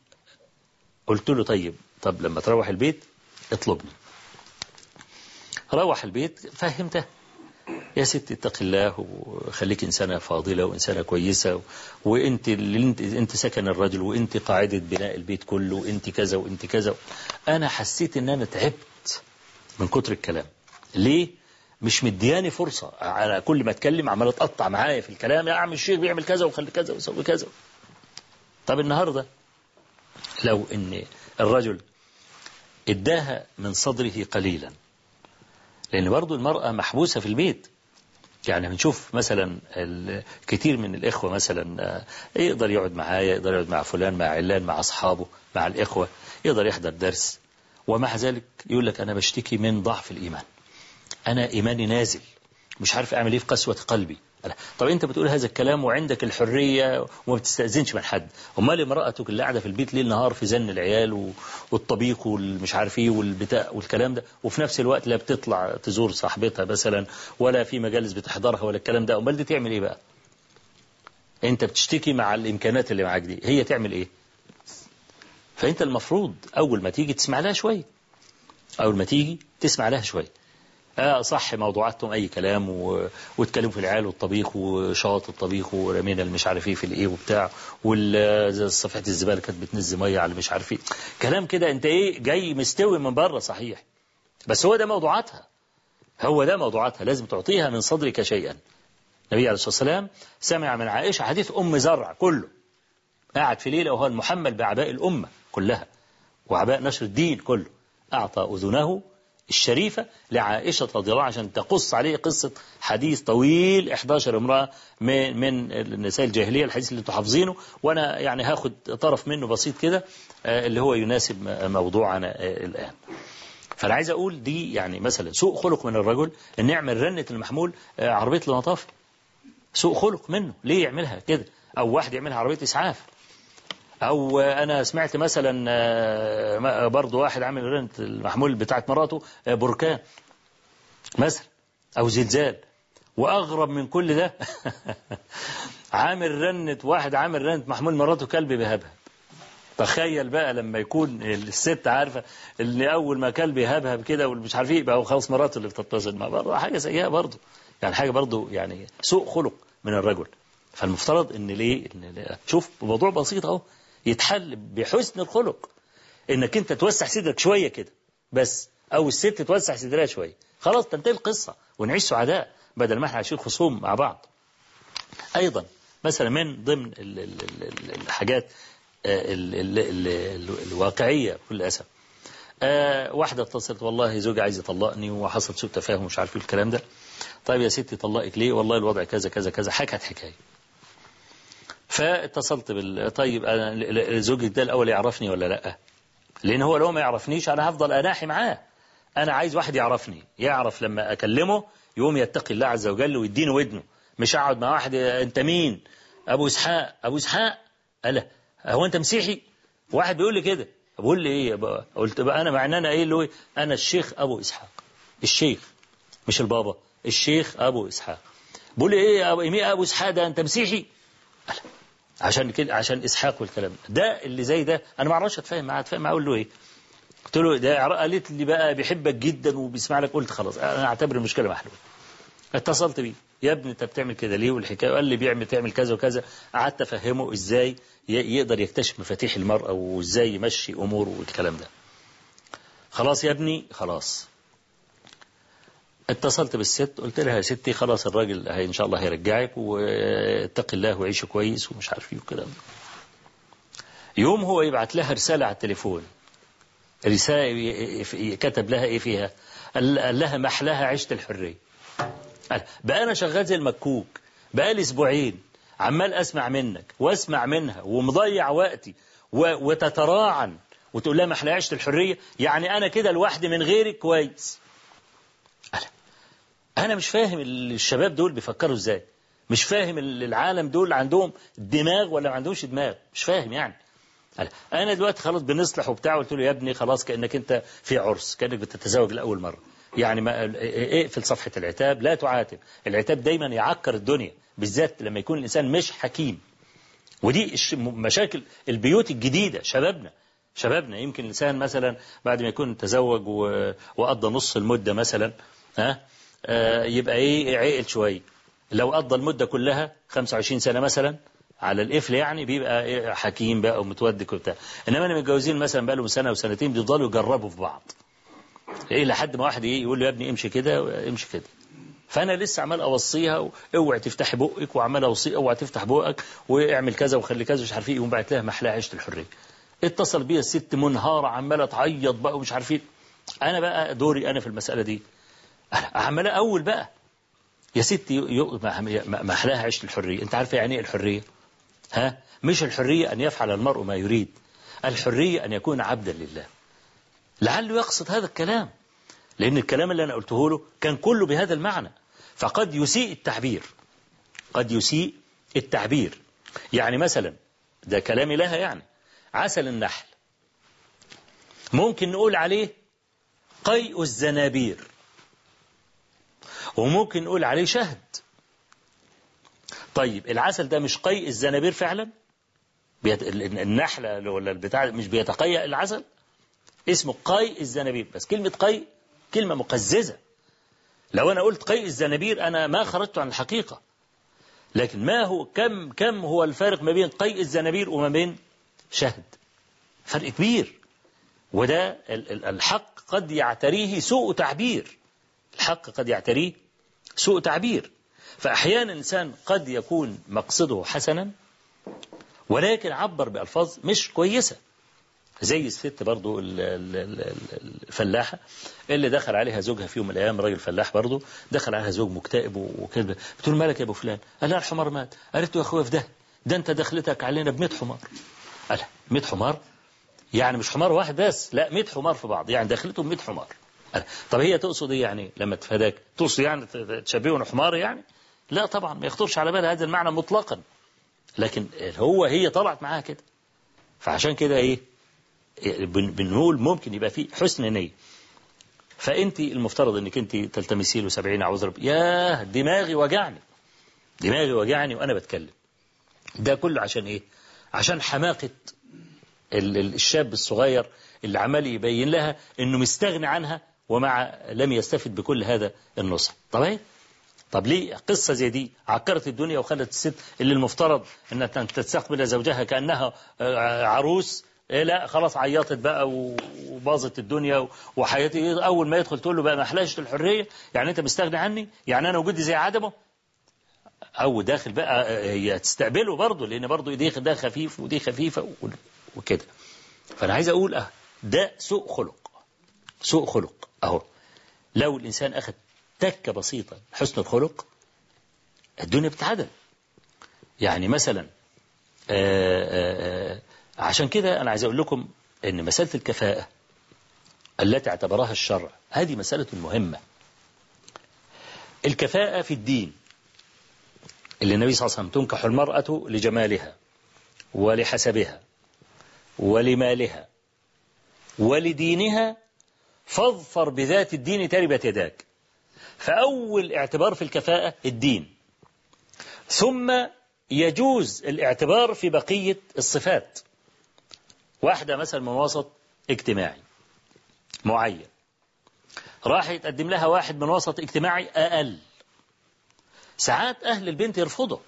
Speaker 2: قلت له طيب طب لما تروح البيت اطلبني. روح البيت فهمته يا ست اتق الله وخليك إنسانة فاضلة وإنسانة كويسة وأنت اللي انت, سكن الرجل وأنت قاعدة بناء البيت كله وانت كذا وأنت كذا. أنا حسيت إن أنا تعبت من كتر الكلام. ليه؟ مش مدياني فرصة. على كل ما اتكلم عمال اتقطع معايا في الكلام. يا عم الشيخ بيعمل كذا وخلي كذا ويسوي كذا. طب النهاردة لو إن الرجل اداها من صدره قليلا لأن برضو المرأة محبوسة في البيت. يعني بنشوف مثلا كتير من الإخوة مثلا آه، يقدر يقعد معايا يقدر يقعد مع فلان مع علان مع أصحابه مع الإخوة يقدر يحضر درس. ومع ذلك يقول لك أنا بشتكي من ضعف الإيمان. أنا إيماني نازل. مش عارف أعمل إيه في قسوة قلبي. طب أنت بتقول هذا الكلام وعندك الحرية وما بتستأذنش من حد. أمال امرأتك اللي قاعدة في البيت ليل نهار في زن العيال والطبيخ والمش عارف إيه والبتاع والكلام ده وفي نفس الوقت لا بتطلع تزور صاحبتها مثلا ولا في مجالس بتحضرها ولا الكلام ده. أمال دي تعمل إيه بقى؟ أنت بتشتكي مع الإمكانات اللي معاك دي. هي تعمل إيه؟ فأنت المفروض أول ما تيجي تسمع لها شوية. أول ما تيجي تسمع لها شوية. صح موضوعاتهم أي كلام و... واتكلموا في العيال والطبيخ وشاط الطبيخ ورمينا المش عارف إيه في الإيه وبتاع والصفحة الزبالة كانت بتنزل مية على مش عارف إيه. كلام كده أنت إيه جاي مستوي من بره صحيح. بس هو ده موضوعاتها. هو ده موضوعاتها. لازم تعطيها من صدرك شيئا. النبي عليه الصلاة والسلام سمع من عائشة حديث أم زرع كله. قاعد في ليلة وهو المحمل بأعباء الأمة كلها وأعباء نشر الدين كله. أعطى أذنه الشريفة لعائشة رضي الله عشان تقص عليه قصة حديث طويل 11 امرأة من من النساء الجاهلية الحديث اللي أنتم حافظينه وأنا يعني هاخد طرف منه بسيط كده آه، اللي هو يناسب موضوعنا آه، الآن. فأنا عايز أقول دي يعني مثلا سوء خلق من الرجل إن يعمل رنة المحمول آه، عربية النظافة سوء خلق منه. ليه يعملها كده؟ أو واحد يعملها عربية إسعاف. أو أنا سمعت مثلا آه، برضو واحد عامل رنت المحمول بتاعت مراته آه، بركان مثلا أو زلزال. وأغرب من كل ده *laughs* عامل رنت واحد عامل رنت محمول مراته كلب بهبهب. تخيل بقى لما يكون الست عارفة إن أول ما كلب يهبهب كده والمش عارف إيه بقى خلاص مراته اللي بتتصل. معاه برضه حاجة سيئة برضه يعني حاجة برضه يعني سوء خلق من الرجل. فالمفترض إن ليه؟ إن شوف موضوع بسيط أهو. يتحل بحسن الخلق. إنك أنت توسع صدرك شوية كده. بس أو الست توسع صدرها شوية. خلاص تنتهي القصة ونعيش سعداء بدل ما إحنا عايشين خصوم مع بعض. أيضا مثلا من ضمن ال- ال- ال- ال- الحاجات آه، ال- ال- ال- ال- الواقعية بكل اسف آه، واحدة اتصلت والله زوجي عايز يطلقني وحصل سوء تفاهم ومش عارف إيه الكلام ده. طيب يا ستي طلقك ليه؟ والله الوضع كذا كذا كذا. حكت حكاية. فاتصلت بال طيب ل- زوجك ده الأول يعرفني ولا لأ؟ لأن هو لو ما يعرفنيش أنا هفضل أناحي معاه. أنا عايز واحد يعرفني يعرف لما أكلمه يقوم يتقي الله عز وجل ويديني ودنه. مش أقعد مع واحد أنت مين؟ أبو إسحاق. أبو إسحاق؟ قال هو أنت مسيحي؟ واحد بيقول لي كده. بقول لي إيه بقى قلت بقى أنا مع إن أنا إيه اللي هو؟ أنا الشيخ أبو إسحاق. الشيخ مش البابا. الشيخ أبو إسحاق. بقول لي إيه أبو إيه أبو إسحاق ده؟ أنت مسيحي؟ عشان كده عشان إسحاق والكلام ده. اللي زي ده. أنا ما أعرفش اتفاهم معاه اتفاهم معاه أقول له إيه؟ قلت له ده قالت لي بقى بيحبك جدا وبيسمع لك. قلت خلاص أنا أعتبر المشكلة محلولة. اتصلت بيه. يا ابني أنت بتعمل كده ليه والحكاية؟ قال لي بيعمل تعمل كذا وكذا. قعدت أفهمه إزاي يقدر يكتشف مفاتيح المرأة وإزاي يمشي أموره والكلام ده. خلاص يا ابني خلاص. اتصلت بالست قلت لها يا ستي خلاص الراجل هي إن شاء الله هيرجعك واتقي الله وعيشي كويس ومش عارف إيه والكلام يوم هو يبعت لها رسالة على التليفون. رسالة كتب لها إيه فيها؟ قال لها محلاها عشت الحرية قال بقى أنا شغال زي المكوك بقى لي أسبوعين عمال أسمع منك وأسمع منها ومضيع وقتي وتتراعن. وتقول لها محلاها عشت الحرية يعني أنا كده لوحدي من غيرك كويس. أنا مش فاهم الشباب دول بيفكروا إزاي. مش فاهم العالم دول عندهم دماغ ولا ما عندهمش دماغ. مش فاهم يعني. أنا دلوقتي خلاص بنصلح وبتاع قلت له يا ابني خلاص كأنك أنت في عرس كأنك بتتزوج لأول مرة. يعني ما اقفل صفحة العتاب لا تعاتب. العتاب دايما يعكر الدنيا بالذات لما يكون الإنسان مش حكيم. ودي مشاكل البيوت الجديدة شبابنا. شبابنا يمكن الإنسان مثلا بعد ما يكون تزوج وقضى نص المدة مثلا ها؟ يبقى إيه عقل شوية لو قضى المدة كلها 25 سنة مثلا على القفل يعني بيبقى إيه حكيم بقى ومتودك وبتاع. إنما اللي متجوزين مثلا بقى لهم سنة وسنتين بيفضلوا يجربوا في بعض. إيه لحد ما واحد يقول له يا ابني امشي كده امشي كده. فأنا لسه عمال أوصيها اوعي تفتحي بقك وعمال أوصي اوعي تفتح بقك واعمل كذا وخلي كذا مش عارف إيه يقوم بعت لها محلاها عيشة الحرية. اتصل بيا الست منهارة عمالة تعيط بقى ومش عارفين أنا بقى دوري أنا في المسألة دي. أنا عمالة أول بقى. يا ستي ما أحلاها عيشة الحرية. أنت عارفة يعني إيه الحرية؟ ها؟ مش الحرية أن يفعل المرء ما يريد. الحرية أن يكون عبدا لله. لعله يقصد هذا الكلام. لأن الكلام اللي أنا قلته له كان كله بهذا المعنى. فقد يسيء التعبير. قد يسيء التعبير. يعني مثلا ده كلامي لها يعني. عسل النحل. ممكن نقول عليه قيء الزنابير. وممكن نقول عليه شهد. طيب العسل ده مش قيء الزنابير فعلا؟ بيت... النحلة ولا البتاع مش بيتقيأ العسل؟ اسمه قيء الزنابير. بس كلمة قيء كلمة مقززة. لو أنا قلت قيء الزنابير أنا ما خرجت عن الحقيقة. لكن ما هو كم كم هو الفارق ما بين قيء الزنابير وما بين شهد؟ فرق كبير. وده الحق قد يعتريه سوء تعبير. الحق قد يعتريه سوء تعبير. فأحيانا الإنسان قد يكون مقصده حسنا ولكن عبر بألفاظ مش كويسة. زي الست برضو الفلاحة اللي دخل عليها زوجها في يوم من الأيام راجل فلاح برضو دخل عليها زوج مكتئب وكذا بتقول مالك يا أبو فلان؟ قال لها الحمار مات. قالت له يا أخويا في ده ده أنت دخلتك علينا ب حمار. قال 100 حمار؟ يعني مش حمار واحد بس لا 100 حمار في بعض. يعني دخلتهم 100 حمار. طب هي تقصد إيه يعني لما تفاداك؟ تقصد يعني تشبهه حمار يعني؟ لا طبعا ما يخطرش على بال هذا المعنى مطلقا. لكن هو هي طلعت معاها كده. فعشان كده إيه؟ بنقول ممكن يبقى في حسن نية. فأنت المفترض إنك أنت تلتمسي له 70 أعوذ رب ياه دماغي وجعني. دماغي وجعني وأنا بتكلم. ده كله عشان إيه؟ عشان حماقة الشاب الصغير اللي عمال يبين لها إنه مستغني عنها ومع لم يستفد بكل هذا النصح. طب إيه؟ طب ليه قصة زي دي عكرت الدنيا وخلت الست اللي المفترض إنها تستقبل زوجها كأنها عروس؟ إيه لا خلاص عيطت بقى وباظت الدنيا وحياتي. أول ما يدخل تقول له بقى ما احلاش الحرية؟ يعني أنت مستغني عني؟ يعني أنا وجودي زي عدمه؟ أو داخل بقى هي تستقبله برضه لأن برضه دي ده خفيف ودي خفيفة وكده. فأنا عايز أقول آه ده سوء خلق. سوء خلق. أهو. لو الإنسان أخذ تكة بسيطة حسن الخلق الدنيا بتتعدل. يعني مثلا آآ آآ عشان كده أنا عايز أقول لكم إن مسألة الكفاءة التي اعتبرها الشرع هذه مسألة مهمة. الكفاءة في الدين اللي النبي صلى الله عليه وسلم تنكح المرأة لجمالها ولحسبها ولمالها ولدينها فاظفر بذات الدين تربت يداك. فأول اعتبار في الكفاءة الدين. ثم يجوز الاعتبار في بقية الصفات. واحدة مثلا من وسط اجتماعي معين. راح يتقدم لها واحد من وسط اجتماعي أقل. ساعات أهل البنت يرفضوا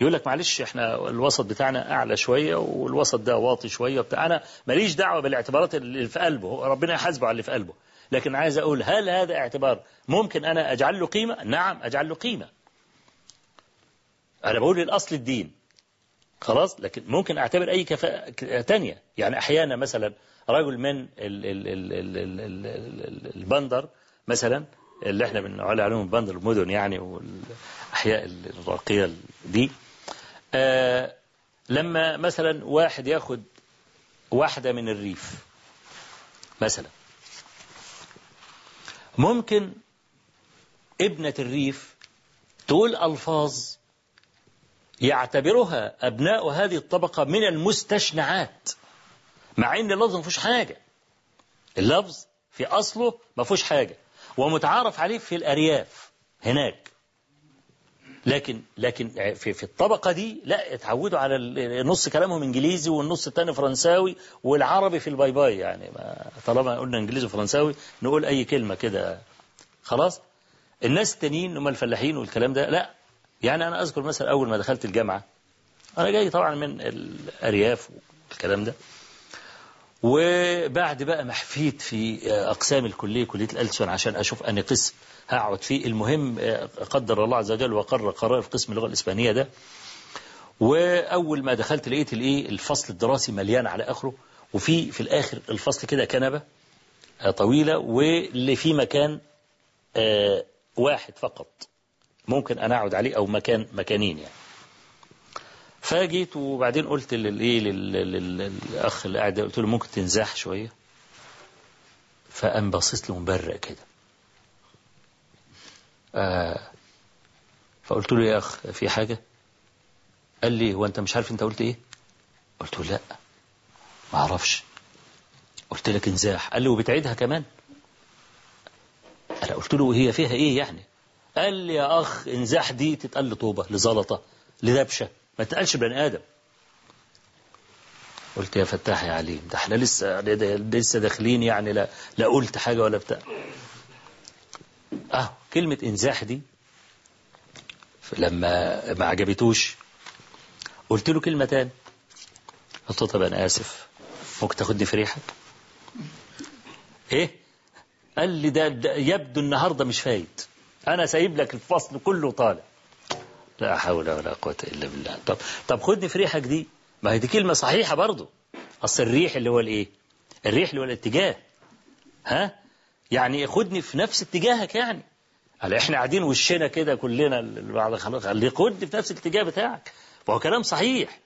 Speaker 2: يقول لك معلش إحنا الوسط بتاعنا أعلى شوية والوسط ده واطي شوية بتاع أنا ماليش دعوة بالاعتبارات اللي في قلبه ربنا يحاسبه على اللي في قلبه لكن عايز أقول هل هذا اعتبار ممكن أنا أجعل له قيمة نعم أجعل له قيمة أنا بقول الأصل الدين خلاص لكن ممكن أعتبر أي كفاءة تانية يعني أحيانا مثلا رجل من ال ال ال ال ال ال البندر مثلا اللي إحنا بنقول عليهم بندر المدن يعني والأحياء الراقية دي آه لما مثلا واحد ياخد واحدة من الريف مثلا. ممكن ابنة الريف تقول ألفاظ يعتبرها أبناء هذه الطبقة من المستشنعات مع إن اللفظ ما فيهوش حاجة. اللفظ في أصله ما فيهوش حاجة. ومتعارف عليه في الأرياف هناك. لكن لكن في في الطبقة دي لا اتعودوا على نص كلامهم إنجليزي والنص التاني فرنساوي والعربي في ال bye bye يعني. ما طالما قلنا إنجليزي وفرنساوي نقول أي كلمة كده. خلاص؟ الناس التانيين هم الفلاحين والكلام ده. لا. يعني أنا أذكر مثلا أول ما دخلت الجامعة أنا جاي طبعا من الأرياف والكلام ده. وبعد بقى ما حفيت في أقسام الكلية كلية الألسن عشان أشوف أني قسم هقعد فيه. المهم قدر الله عز وجل وقرر قرار في قسم اللغة الإسبانية ده. وأول ما دخلت لقيت الإيه؟ الفصل الدراسي مليان على آخره. وفي في الآخر الفصل كده كنبة طويلة واللي في مكان آه، واحد فقط. ممكن أنا أقعد عليه أو مكان مكانين يعني. فجيت وبعدين قلت للايه لل- لل- للأخ اللي قاعد قلت له ممكن تنزاح شوية؟ فقام باصص له مبرق كده. آه فقلت له يا أخ في حاجة؟ قال لي هو أنت مش عارف أنت قلت إيه؟ قلت له لا ما أعرفش. قلت لك انزاح. قال لي وبتعيدها كمان؟ أنا قلت له هي فيها إيه يعني؟ قال لي يا أخ انزاح دي تتقال لطوبة لزلطة لدبشة. ما تقالش بني آدم. قلت يا فتاح يا عليم ده إحنا لسه لسه داخلين يعني لا لا قلت حاجة ولا بتاع. آه كلمة إنزاح دي لما ما عجبتوش قلت له كلمة تاني. قلت له طب أنا آسف ممكن تاخدني في ريحك؟ إيه؟ قال لي ده, ده يبدو النهارده مش فايت. أنا سايب لك الفصل كله طالع لا حول ولا قوة إلا بالله. طب طب خدني في ريحك دي. ما هي دي كلمة صحيحة برضو. أصل الريح اللي هو الإيه؟ الريح اللي هو الاتجاه. ها؟ يعني خدني في نفس اتجاهك يعني. هلا إحنا قاعدين وشنا كده كلنا بعد خلاص اللي خدني في نفس الاتجاه بتاعك. وهو كلام صحيح.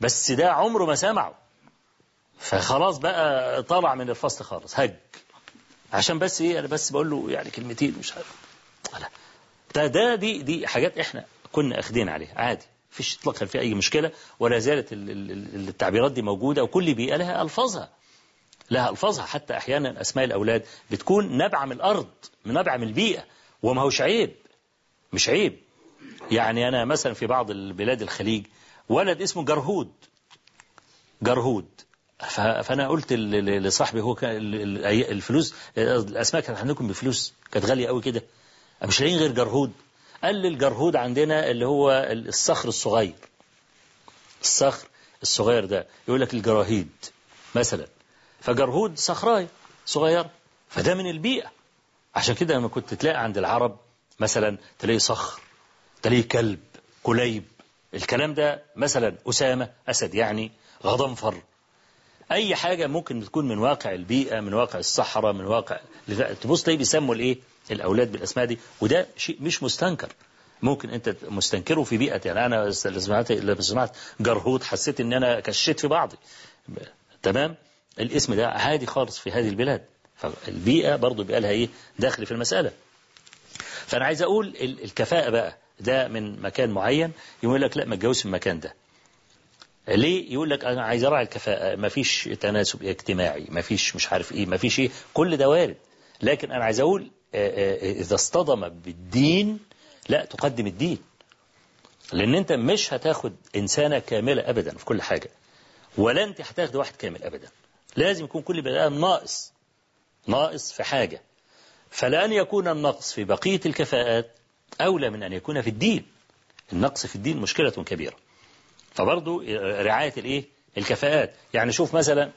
Speaker 2: بس ده عمره ما سمعه. فخلاص بقى طلع من الفصل خالص. هج. عشان بس إيه؟ أنا بس بقول له يعني كلمتين مش عارف. ده ده دي دي حاجات إحنا كنا أخدين عليها. عادي. مفيش اطلاقا في أي مشكلة ولا زالت ال- ال- ال- التعبيرات دي موجودة وكل بيئة لها ألفاظها. لها ألفاظها. حتى أحيانا أسماء الأولاد بتكون نبع من الأرض من نبع من البيئة وما هوش عيب. مش عيب. يعني أنا مثلا في بعض البلاد الخليج ولد اسمه جرهود. جرهود. فأنا قلت لصاحبي هو كان ال- ال- الفلوس الأسماء كانت عندكم بفلوس؟ كانت غالية قوي كده. مش لاقيين غير جرهود. قال لي الجرهود عندنا اللي هو الصخر الصغير. الصخر الصغير ده. يقول لك الجراهيد مثلا. فجرهود صخرايه صغيره فده من البيئة. عشان كده لما كنت تلاقي عند العرب مثلا تلاقي صخر تلاقي كلب كليب. الكلام ده مثلا أسامة أسد يعني غضنفر. أي حاجة ممكن تكون من واقع البيئة من واقع الصحراء من واقع تبص تلاقي بيسموا الإيه؟ الأولاد بالأسماء دي وده شيء مش مستنكر. ممكن أنت مستنكره في بيئة يعني لما سمعت سمعت جرهوط حسيت إن أنا كشيت في بعضي. تمام؟ الاسم ده عادي خالص في هذه البلاد. فالبيئة برضو بيبقى لها إيه؟ داخل في المسألة. فأنا عايز أقول ال- الكفاءة بقى ده من مكان معين. يقول لك لا ما تجوزش المكان ده. ليه؟ يقول لك أنا عايز أراعي الكفاءة. ما فيش تناسب اجتماعي ما فيش مش عارف إيه ما فيش إيه. كل ده وارد. لكن أنا عايز أقول آه، آه، إذا اصطدم بالدين لا تقدم الدين. لأن أنت مش هتاخد إنسانة كاملة ابدا في كل حاجة. ولا أنت هتاخد واحد كامل ابدا. لازم يكون كل بني آدم ناقص ناقص في حاجة. فلأن يكون النقص في بقية الكفاءات أولى من أن يكون في الدين. النقص في الدين مشكلة كبيرة. فبرضو رعاية الإيه؟ الكفاءات. يعني شوف مثلا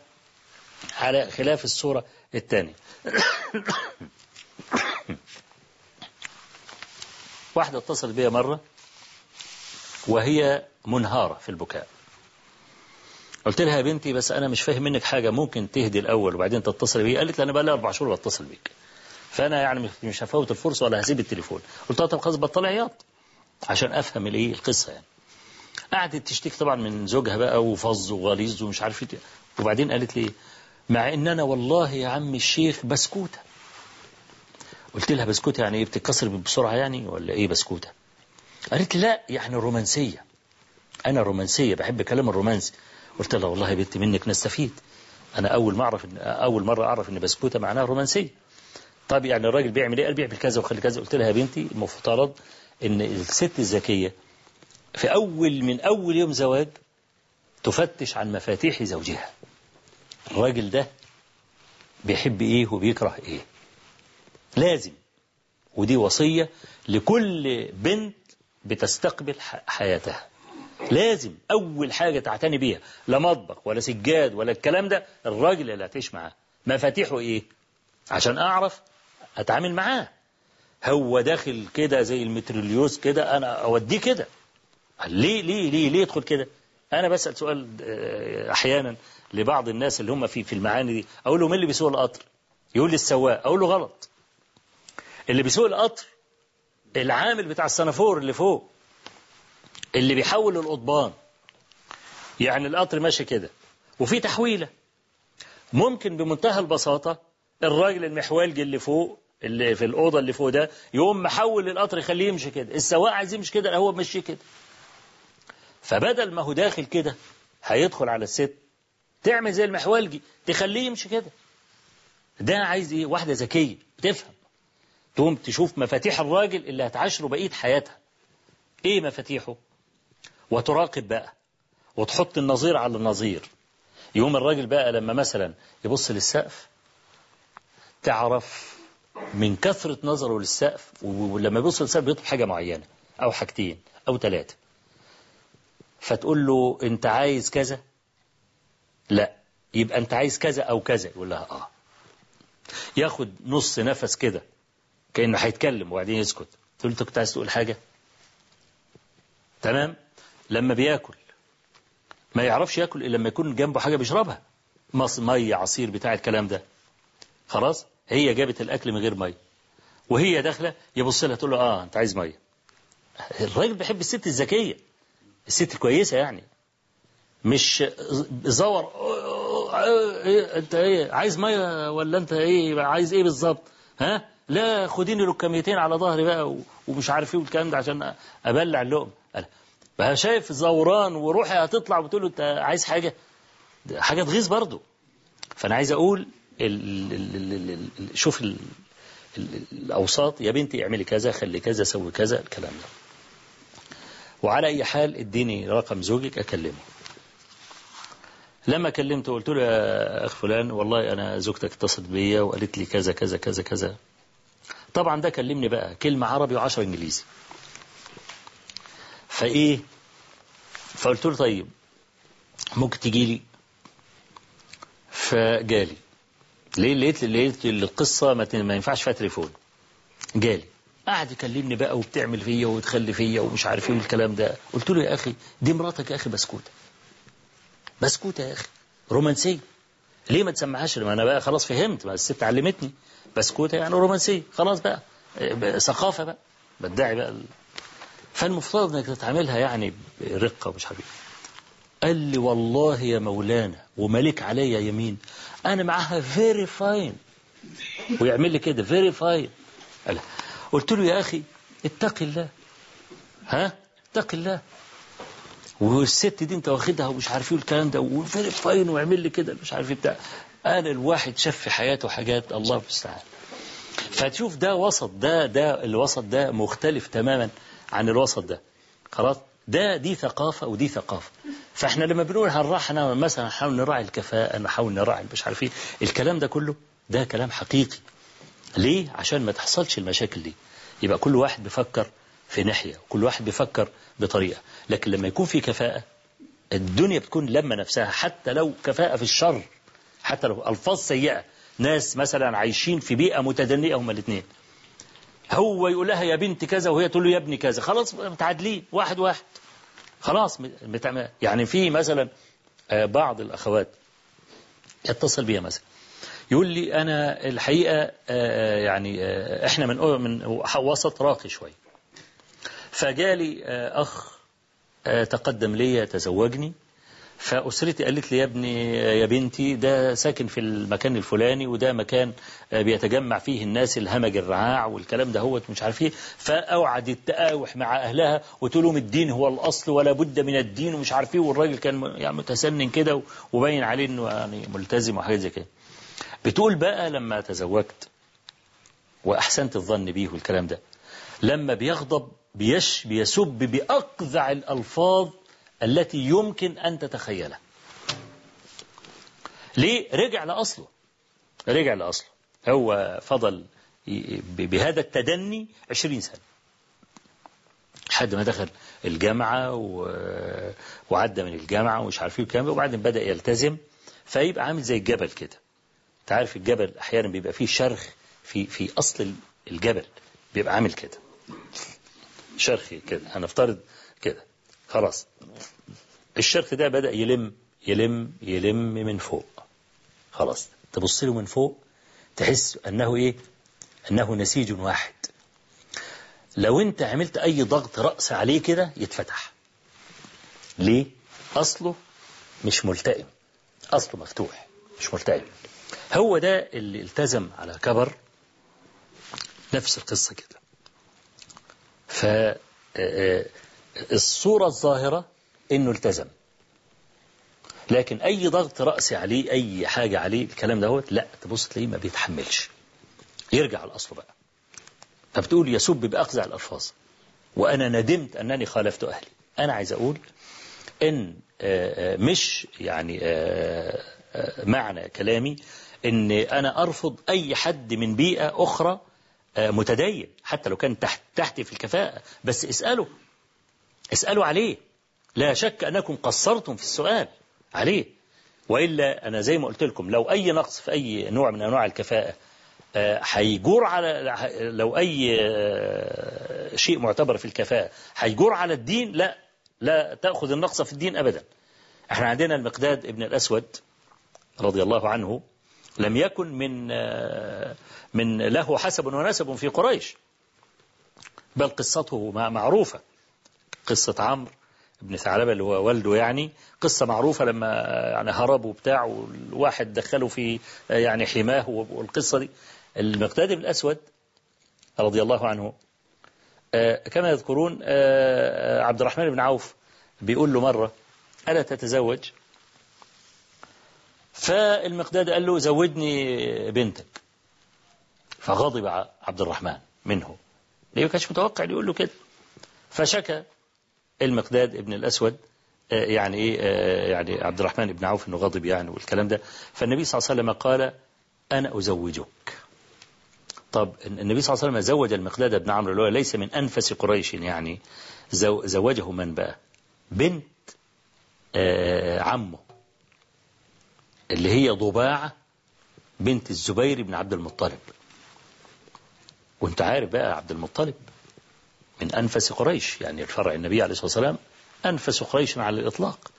Speaker 2: على خلاف الصورة الثانية *coughs* *coughs* واحدة اتصلت بي مرة وهي منهارة في البكاء. قلت لها يا بنتي بس أنا مش فاهم منك حاجة ممكن تهدي الأول وبعدين تتصل بي قالت لي أنا بقى لي أربع شهور بتصل بيك. فأنا يعني مش هفوت الفرصة ولا هسيب التليفون. قلت لها طب خلاص بطل عياط عشان أفهم الإيه القصة يعني. قعدت تشتكي طبعا من زوجها بقى وفظ وغليظ ومش عارف إيه. وبعدين قالت لي مع إن أنا والله يا عم الشيخ بسكوتة. قلت لها بسكوته يعني إيه بتتكسر بسرعة يعني ولا إيه بسكوتة؟ قالت لا يعني رومانسية. أنا رومانسية بحب كلام الرومانسي. قلت لها والله يا بنتي منك نستفيد. أنا أول ما أعرف إن أول مرة أعرف إن بسكوتة معناها رومانسية. طب يعني الراجل بيعمل إيه؟ قال بيعمل كذا وخلي كذا. قلت لها يا بنتي المفترض إن الست الذكية في أول من أول يوم زواج تفتش عن مفاتيح زوجها. الراجل ده بيحب إيه وبيكره إيه؟ لازم. ودي وصية لكل بنت بتستقبل حياتها. لازم أول حاجة تعتني بيها لا مطبخ ولا سجاد ولا الكلام ده الراجل اللي هتعيش معاه. مفاتيحه إيه؟ عشان أعرف أتعامل معاه. هو داخل كده زي المتريليوس كده أنا أوديه كده. ليه ليه ليه ليه يدخل كده؟ أنا بسأل سؤال أحيانا لبعض الناس اللي هم في في المعاني دي. أقول له مين اللي بيسوق القطر؟ يقول لي السواق. أقول له غلط. اللي بيسوق القطر العامل بتاع السنافور اللي فوق اللي بيحول القضبان. يعني القطر ماشي كده وفي تحويلة. ممكن بمنتهى البساطة الراجل المحوالجي اللي فوق اللي في الأوضة اللي فوق ده يقوم محول القطر يخليه يمشي كده. السواق عايز يمشي كده هو ماشي كده. فبدل ما هو داخل كده هيدخل على الست. تعمل زي المحوالجي تخليه يمشي كده. ده عايز إيه؟ واحدة ذكية بتفهم. تقوم تشوف مفاتيح الراجل اللي هتعاشره بقية حياتها. إيه مفاتيحه؟ وتراقب بقى وتحط النظير على النظير. يقوم الراجل بقى لما مثلا يبص للسقف تعرف من كثرة نظره للسقف ولما يبص للسقف بيطلب حاجة معينة أو حاجتين أو ثلاثة فتقول له أنت عايز كذا؟ لا. يبقى أنت عايز كذا أو كذا. يقول لها آه. ياخد نص نفس كده. كأنه هيتكلم وبعدين يسكت. تقول له أنت كنت عايز تقول حاجة؟ تمام. لما بياكل ما يعرفش ياكل إلا لما يكون جنبه حاجة بيشربها. ميه عصير بتاع الكلام ده. خلاص؟ هي جابت الأكل من غير ميه وهي داخلة يبص لها تقول له آه أنت عايز ميه الراجل بيحب الست الذكية. الست الكويسة يعني. مش زور أنت إيه عايز ميه ولا أنت إيه عايز إيه بالظبط؟ ها؟ لا خديني لكميتين على ظهري بقى ومش عارف إيه والكلام ده عشان أبلع اللقمه بقى شايف زوران وروحي هتطلع وتقول له أنت عايز حاجة؟ حاجة تغيظ برضه. فأنا عايز أقول شوف ال ال الأوساط. يا بنتي اعملي كذا خلي كذا سوي كذا. الكلام ده. وعلى أي حال اديني رقم زوجك أكلمه. لما كلمته قلت له يا أخ فلان والله أنا زوجتك اتصلت بيا وقالت لي كذا كذا كذا كذا. طبعا ده كلمني بقى كلمة عربي وعشرة إنجليزي. فإيه؟ فقلت له طيب ممكن تجي لي؟ فجالي. ليه؟ لقيت لقيت القصة ما ينفعش فيها تليفون. جالي. قعد يكلمني بقى وبتعمل فيا وتخلي فيا ومش عارف إيه والكلام ده. قلت له يا أخي دي مراتك يا أخي بسكوتة. بسكوته يا أخي. رومانسية. ليه ما تسمعهاش؟ ما أنا بقى خلاص فهمت ما الست علمتني. بسكوته يعني رومانسية. خلاص بقى. ثقافة بقى. بدعي بقى. فالمفترض إنك تتعاملها يعني برقة ومش عارف قال لي والله يا مولانا وملك عليا يمين أنا معاها very fine ويعمل لي كده very fine قلت له يا أخي اتق الله. ها؟ اتق الله. والست دي انت واخدها ومش عارف إيه الكلام ده و very fine ويعمل لي كده مش عارف إيه بتاع. أنا الواحد شاف في حياته حاجات الله المستعان. فتشوف ده وسط ده ده الوسط ده مختلف تماما عن الوسط ده. خلاص؟ ده دي ثقافة ودي ثقافة. فاحنا لما بنقول هنراحنا مثلا نحاول نراعي الكفاءة نحاول نراعي مش عارف إيه الكلام ده كله ده كلام حقيقي. ليه؟ عشان ما تحصلش المشاكل دي. يبقى كل واحد بيفكر في ناحية كل واحد بيفكر بطريقة. لكن لما يكون في كفاءة الدنيا بتكون لما نفسها حتى لو كفاءة في الشر حتى لو ألفاظ سيئة ناس مثلا عايشين في بيئة متدنية هما الاثنين هو يقول لها يا بنت كذا وهي تقول له يا ابني كذا. خلاص متعادلين واحد واحد. خلاص يعني في مثلا بعض الأخوات يتصل بيها مثلا. يقول لي أنا الحقيقة يعني إحنا من من وسط راقي شوي. فجالي أخ تقدم لي يتزوجني فأسرتي قالت لي يا ابني يا بنتي ده ساكن في المكان الفلاني وده مكان بيتجمع فيه الناس الهمج الرعاع والكلام ده هو مش عارف إيه. فأوعدت تقاوح مع أهلها وتقول لهم الدين هو الأصل ولا بد من الدين ومش عارف إيه. والراجل كان يعني متسنن كده وباين عليه إنه يعني ملتزم وحاجات زي كده. بتقول بقى لما تزوجت وأحسنت الظن بيه والكلام ده لما بيغضب بيش بيسب بأقذع الألفاظ التي يمكن أن تتخيلها. ليه؟ رجع لأصله. رجع لأصله. هو فضل بهذا التدني عشرين سنة. لحد ما دخل الجامعة وعدى من الجامعة ومش عارف إيه الكلام وبعدين بدأ يلتزم. فيبقى عامل زي الجبل كده. تعرف الجبل أحيانا بيبقى فيه شرخ في في أصل الجبل. بيبقى عامل كده. شرخي كده. هنفترض كده. خلاص. الشرخ ده بدأ يلم يلم يلم من فوق. خلاص. تبص له من فوق تحس أنه إيه؟ أنه نسيج واحد. لو أنت عملت أي ضغط رأس عليه كده يتفتح. ليه؟ أصله مش ملتئم. أصله مفتوح مش ملتئم. هو ده اللي التزم على كبر نفس القصة كده. فالصورة الظاهرة إنه التزم. لكن أي ضغط رأسي عليه أي حاجة عليه الكلام ده لا تبص تلاقيه ما بيتحملش. يرجع الأصل بقى. فبتقول يسب بأقزع الألفاظ. وأنا ندمت أنني خالفت أهلي. أنا عايز أقول إن مش يعني معنى كلامي إن أنا أرفض أي حد من بيئة أخرى متدين حتى لو كان تحت تحتي في الكفاءة. بس اسأله اسألوا عليه. لا شك أنكم قصرتم في السؤال. عليه. وإلا أنا زي ما قلت لكم لو أي نقص في أي نوع من أنواع الكفاءة هيجور على لو أي شيء معتبر في الكفاءة هيجور على الدين؟ لا. لا تأخذ النقص في الدين أبدا. إحنا عندنا المقداد ابن الأسود رضي الله عنه لم يكن من من له حسب ونسب في قريش. بل قصته معروفة. قصة عمرو ابن ثعلبة اللي هو والده يعني قصة معروفة لما يعني هرب وبتاع والواحد دخله في يعني حماه والقصة دي. المقداد بن الأسود رضي الله عنه كما يذكرون عبد الرحمن بن عوف بيقول له مرة ألا تتزوج؟ فالمقداد قال له زودني بنتك. فغضب عبد الرحمن منه. ليه كانش متوقع يقول له كده؟ فشكى المقداد ابن الأسود يعني إيه يعني عبد الرحمن بن عوف إنه غضب يعني والكلام ده. فالنبي صلى الله عليه وسلم قال أنا أزوجك. طب النبي صلى الله عليه وسلم زوج المقداد بن عمرو اللي هو ليس من أنفس قريش يعني زوجه من بقى؟ بنت عمه. اللي هي ضباعة بنت الزبير بن عبد المطلب. وانت عارف بقى عبد المطلب من أنفس قريش يعني الفرع النبي عليه الصلاة والسلام أنفس قريش على الإطلاق.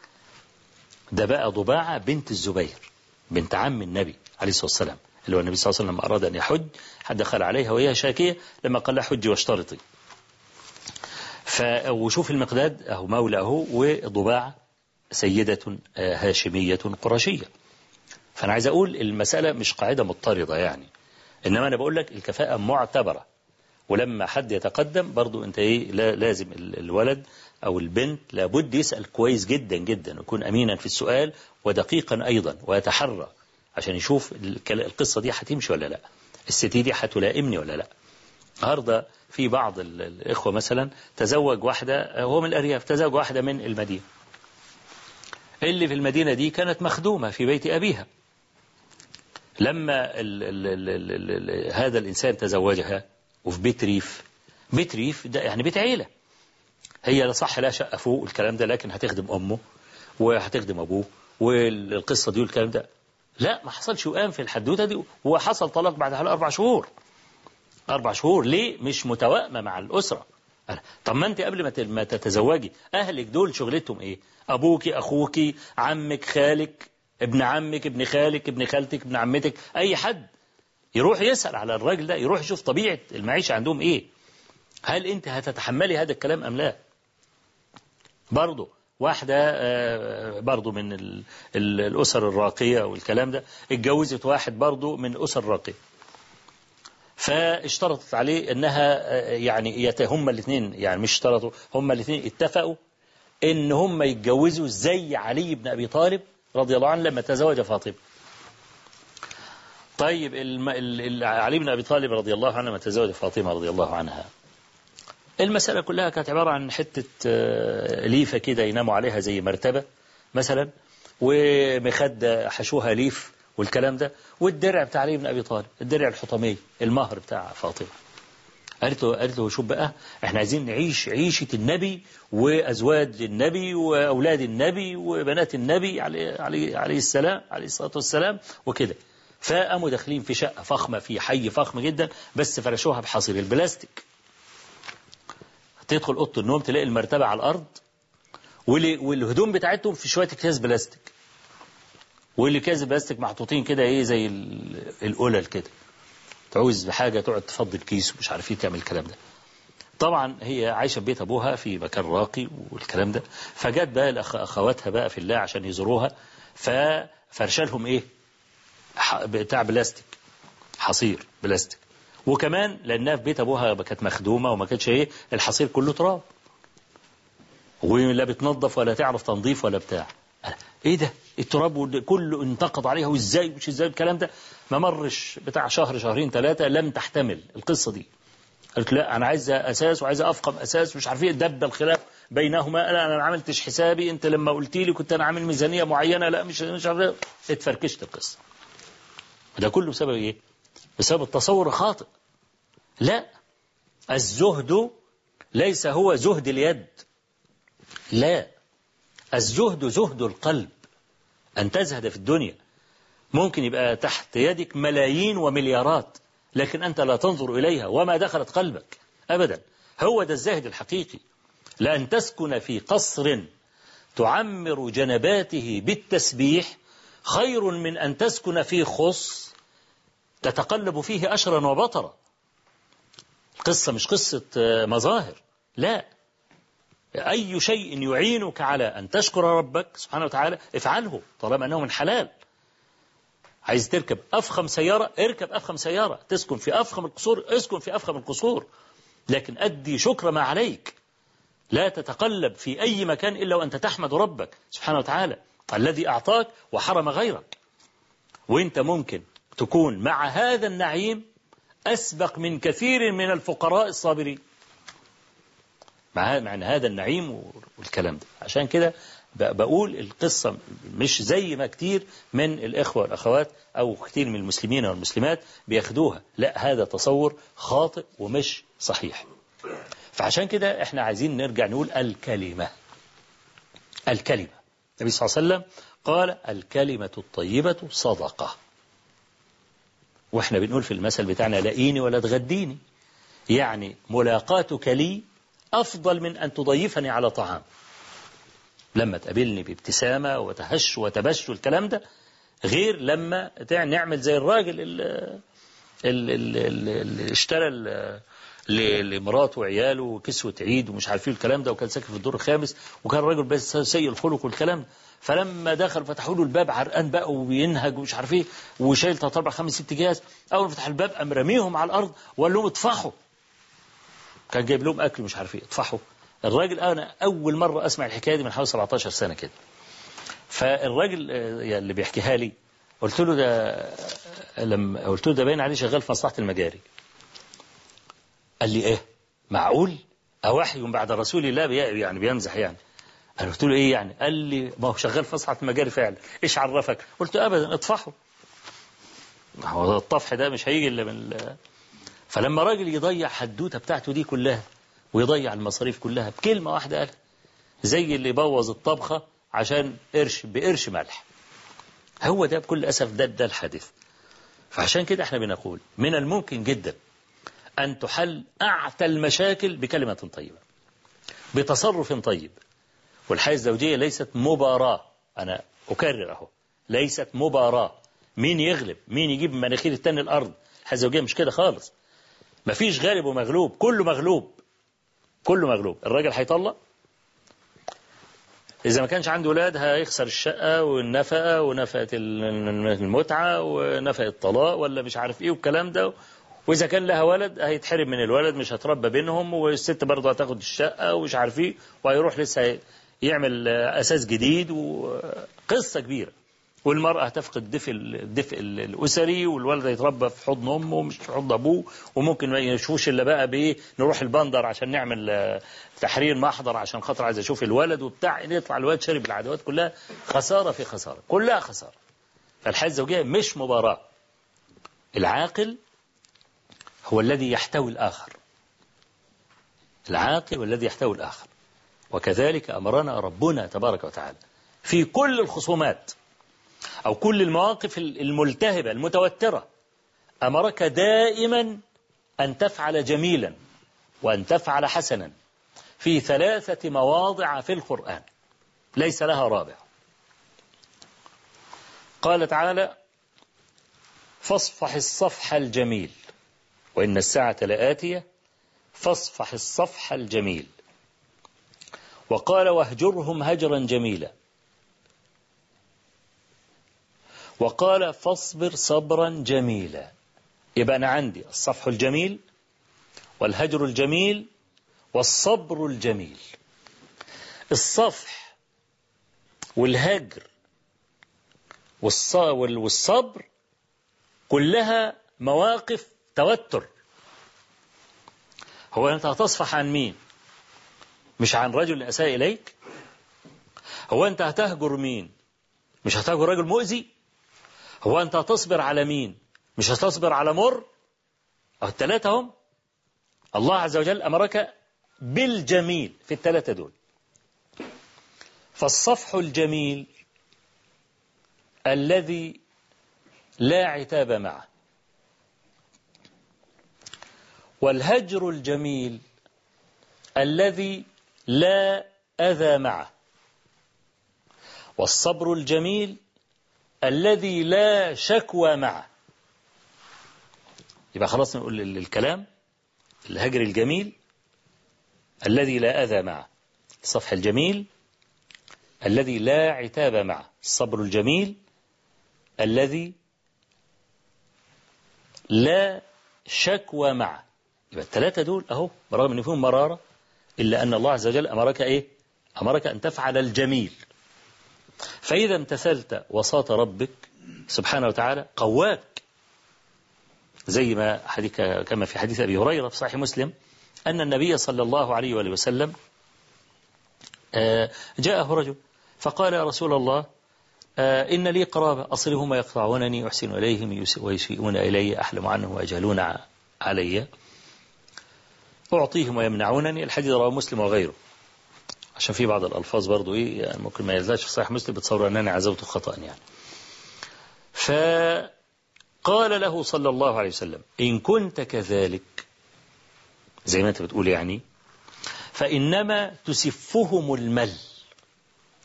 Speaker 2: ده بقى ضباعة بنت الزبير بنت عم النبي عليه الصلاة والسلام اللي هو النبي صلى الله عليه وسلم أراد أن يحج دخل عليها وهي شاكية لما قال لها حجي واشترطي. وشوف المقداد أهو مولى أهو وضباعة سيدة هاشمية قرشية فأنا عايز أقول المسألة مش قاعدة مضطردة يعني. إنما أنا بقول لك الكفاءة معتبرة. ولما حد يتقدم برضو أنت إيه لازم الولد أو البنت لابد يسأل كويس جدا جدا ويكون أمينا في السؤال ودقيقا أيضا ويتحرى عشان يشوف القصة دي هتمشي ولا لا. الست دي هتلائمني ولا لا. النهارده في بعض الإخوة مثلا تزوج واحدة هو من الأرياف تزوج واحدة من المدينة. اللي في المدينة دي كانت مخدومة في بيت أبيها. لما ال ال ال ال ال هذا الإنسان تزوجها وفي بيت ريف بيت ريف ده يعني بيت عيلة. هي لا صح لا شقة فوق الكلام ده لكن هتخدم أمه وهتخدم أبوه والقصة دي والكلام ده. لا ما حصلش وقام في الحدوتة دي وحصل طلاق بعد أربع شهور. أربع شهور ليه؟ مش متوائمة مع الأسرة. طب ما أنت قبل ما تتزوجي أهلك دول شغلتهم إيه؟ أبوك أخوك عمك خالك. ابن عمك ابن خالك ابن خالتك ابن عمتك أي حد يروح يسأل على الراجل ده يروح يشوف طبيعة المعيشة عندهم إيه. هل أنت هتتحملي هذا الكلام أم لا؟ برضه واحدة آه، برضو من ال- ال- الأسر الراقية والكلام ده اتجوزت واحد برضو من أسر راقية. فاشترطت عليه إنها آه، يعني هما الاثنين يعني مش اشترطوا هما الاثنين اتفقوا إن هما يتجوزوا زي علي بن أبي طالب رضي الله عنه لما تزوج فاطمة. طيب. علي بن أبي طالب رضي الله عنه لما تزوج فاطمة رضي الله عنها. المسألة كلها كانت عبارة عن حتة آه، ليفه كده يناموا عليها زي مرتبة مثلا ومخده حشوها ليف والكلام ده والدرع بتاع علي بن أبي طالب الدرع الحطمي المهر بتاع فاطمة قالت له قالت له شوف بقى إحنا عايزين نعيش عيشة النبي وأزواج النبي وأولاد النبي وبنات النبي عليه عليه عليه السلام عليه الصلاة والسلام وكده. فقاموا داخلين في شقة فخمة في حي فخم جدا بس فرشوها بحصير البلاستيك. تدخل أوضة النوم تلاقي المرتبة على الأرض والهدوم بتاعتهم في شوية أكياس بلاستيك. واللي كاس بلاستيك محطوطين كده إيه زي ال- القلل كده. تعوز بحاجة تقعد تفضي الكيس ومش عارف إيه تعمل الكلام ده. طبعا هي عايشة في بيت أبوها في مكان راقي والكلام ده. فجت بقى أخواتها بقى في الله عشان يزوروها ففرشا لهم إيه؟ ح- بتاع بلاستيك حصير بلاستيك. وكمان لأنها في بيت أبوها كانت مخدومة وما كانتش إيه الحصير كله تراب. ولا بتنظف ولا تعرف تنظيف ولا بتاع. إيه ده؟ التراب كله انتقد عليها وإزاي؟ مش إزاي الكلام ده؟ ما مرش بتاع شهر شهرين ثلاثة لم تحتمل القصة دي. قالت لا أنا عايزه أساس وعايزه أفقم أساس مش عارف إيه دب الخلاف بينهما. أنا ما عملتش حسابي. أنت لما قلت لي كنت أنا عامل ميزانية معينة. لا مش مش عارف إيه. اتفركشت القصة. ده كله بسبب إيه؟ بسبب التصور الخاطئ. لا الزهد ليس هو زهد اليد. لا. الزهد زهد القلب. أن تزهد في الدنيا. ممكن يبقى تحت يدك ملايين ومليارات لكن أنت لا تنظر إليها وما دخلت قلبك. أبدا. هو ده الزاهد الحقيقي. لأن تسكن في قصر تعمر جنباته بالتسبيح خير من أن تسكن في خص تتقلب فيه أشرا وبطرا. القصة مش قصة آه، مظاهر. لا. أي شيء يعينك على أن تشكر ربك سبحانه وتعالى افعله طالما أنه من حلال. عايز تركب أفخم سيارة اركب أفخم سيارة. تسكن في أفخم القصور اسكن في أفخم القصور. لكن أدي شكر ما عليك. لا تتقلب في أي مكان إلا وأنت تحمد ربك سبحانه وتعالى. الذي أعطاك وحرم غيرك. وإنت ممكن تكون مع هذا النعيم أسبق من كثير من الفقراء الصابرين. مع مع هذا النعيم والكلام ده. عشان كده بقول القصة مش زي ما كتير من الإخوة والأخوات أو كتير من المسلمين والمسلمات بياخدوها. لا هذا تصور خاطئ ومش صحيح. فعشان كده إحنا عايزين نرجع نقول الكلمة. الكلمة. النبي صلى الله عليه وسلم قال الكلمة الطيبة صدقة. وإحنا بنقول في المثل بتاعنا لاقيني ولا تغديني يعني ملاقاتك لي أفضل من أن تضيفني على طعام. لما تقابلني بابتسامة وتهش وتبش والكلام ده غير لما نعمل زي الراجل اللي, اشترى لمراته وعياله كسوة عيد ومش عارفين الكلام ده وكان ساكن في الدور الخامس وكان راجل بس سيء الخلق والكلام فلما دخل فتحوا له الباب عرقان بقى وبينهج ومش عارف إيه وشايل ثلاث أربع خمس ست جهاز أول ما فتح الباب قام راميهم على الأرض وقال لهم اطفحوا. كان جايب لهم أكل مش عارف إيه. اطفحوا. الراجل أنا أول مرة أسمع الحكاية دي من حوالي 17 سنة كده. فالراجل آه، اللي بيحكيها لي قلت له ده لما قلت له ده باين عليه شغال في مصلحة المجاري. قال لي إيه؟ معقول؟ أوحي بعد رسول الله يعني بيمزح يعني. أنا قلت له إيه يعني؟ قال لي ما هو شغال في مصلحة المجاري فعلا. إيش عرفك؟ قلت له أبدا اطفحه هو الطفح ده مش هيجي إلا من فلما راجل يضيع حدوته بتاعته دي كلها ويضيع المصاريف كلها بكلمة واحدة قالها زي اللي بوظ الطبخة عشان قرش بقرش ملح. هو ده بكل أسف ده ده الحادث. فعشان كده إحنا بنقول من الممكن جدا أن تحل أعتى المشاكل بكلمة طيبة بتصرف طيب. والحياة الزوجية ليست مباراة. أنا أكرر أهو ليست مباراة. مين يغلب؟ مين يجيب مناخير التاني الأرض؟ الحياة الزوجية مش كده خالص. مفيش غالب ومغلوب كله مغلوب. كله مغلوب. الراجل هيطلق؟ إذا ما كانش عنده ولاد هيخسر الشقة والنفقة ونفقة المتعة ونفقة الطلاق ولا مش عارف إيه والكلام ده. وإذا كان لها ولد هيتحرم من الولد مش هتربى بينهم والست برضه هتاخد الشقة ومش عارف إيه وهيروح لسه يعمل أساس جديد وقصة كبيرة. والمرأة هتفقد الدفء الدفء الأسري والولد هيتربى في حضن أمه مش في حضن أبوه وممكن ما يشوفوش إلا بقى بإيه؟ نروح البندر عشان نعمل تحرير محضر عشان خاطر عايز أشوف الولد وبتاع يطلع الولد شارب العدوات كلها خسارة في خسارة كلها خسارة. فالحياة الزوجية مش مباراة. العاقل هو الذي يحتوي الآخر. العاقل والذي يحتوي الآخر. وكذلك أمرنا ربنا تبارك وتعالى في كل الخصومات. أو كل المواقف الملتهبة المتوترة. أمرك دائما أن تفعل جميلا وأن تفعل حسنا في ثلاثة مواضع في القرآن. ليس لها رابع. قال تعالى فاصفح الصفح الجميل وإن الساعة لآتية فاصفح الصفح الجميل وقال واهجرهم هجرا جميلا وقال فاصبر صبرا جميلا. يبقى أنا عندي الصفح الجميل والهجر الجميل والصبر الجميل. الصفح والهجر والصبر كلها مواقف توتر. هو أنت هتصفح عن مين؟ مش عن رجل أساء إليك؟ هو أنت هتهجر مين؟ مش هتهجر رجل مؤذي؟ هو أنت هتصبر على مين؟ مش هتصبر على مر؟ الثلاثة هم. الله عز وجل أمرك بالجميل في الثلاثة دول. فالصفح الجميل الذي لا عتاب معه. والهجر الجميل الذي لا أذى معه. والصبر الجميل الذي لا شكوى معه. يبقى خلاص نقول الكلام الهجر الجميل الذي لا أذى معه. الصفح الجميل الذي لا عتاب معه. الصبر الجميل الذي لا شكوى معه. يبقى الثلاثة دول أهو برغم أن فيهم مرارة إلا أن الله عز وجل أمرك إيه؟ أمرك أن تفعل الجميل. فإذا امتثلت وساط ربك سبحانه وتعالى قواك زي ما حديث كما في حديث أبي هريرة في صحيح مسلم أن النبي صلى الله عليه وآله وسلم جاءه رجل فقال يا رسول الله إن لي قرابة أصلهم يقطعونني أحسن إليهم ويسيئون إلي أحلم عنهم ويجهلون علي. أعطيهم ويمنعونني الحديث رواه مسلم وغيره. عشان في بعض الألفاظ برضو إيه يعني ممكن ما يلزاش في صحيح مسلم بتصور أنني عزوت خطأ يعني. فقال له صلى الله عليه وسلم إن كنت كذلك زي ما أنت بتقول يعني فإنما تسفهم المل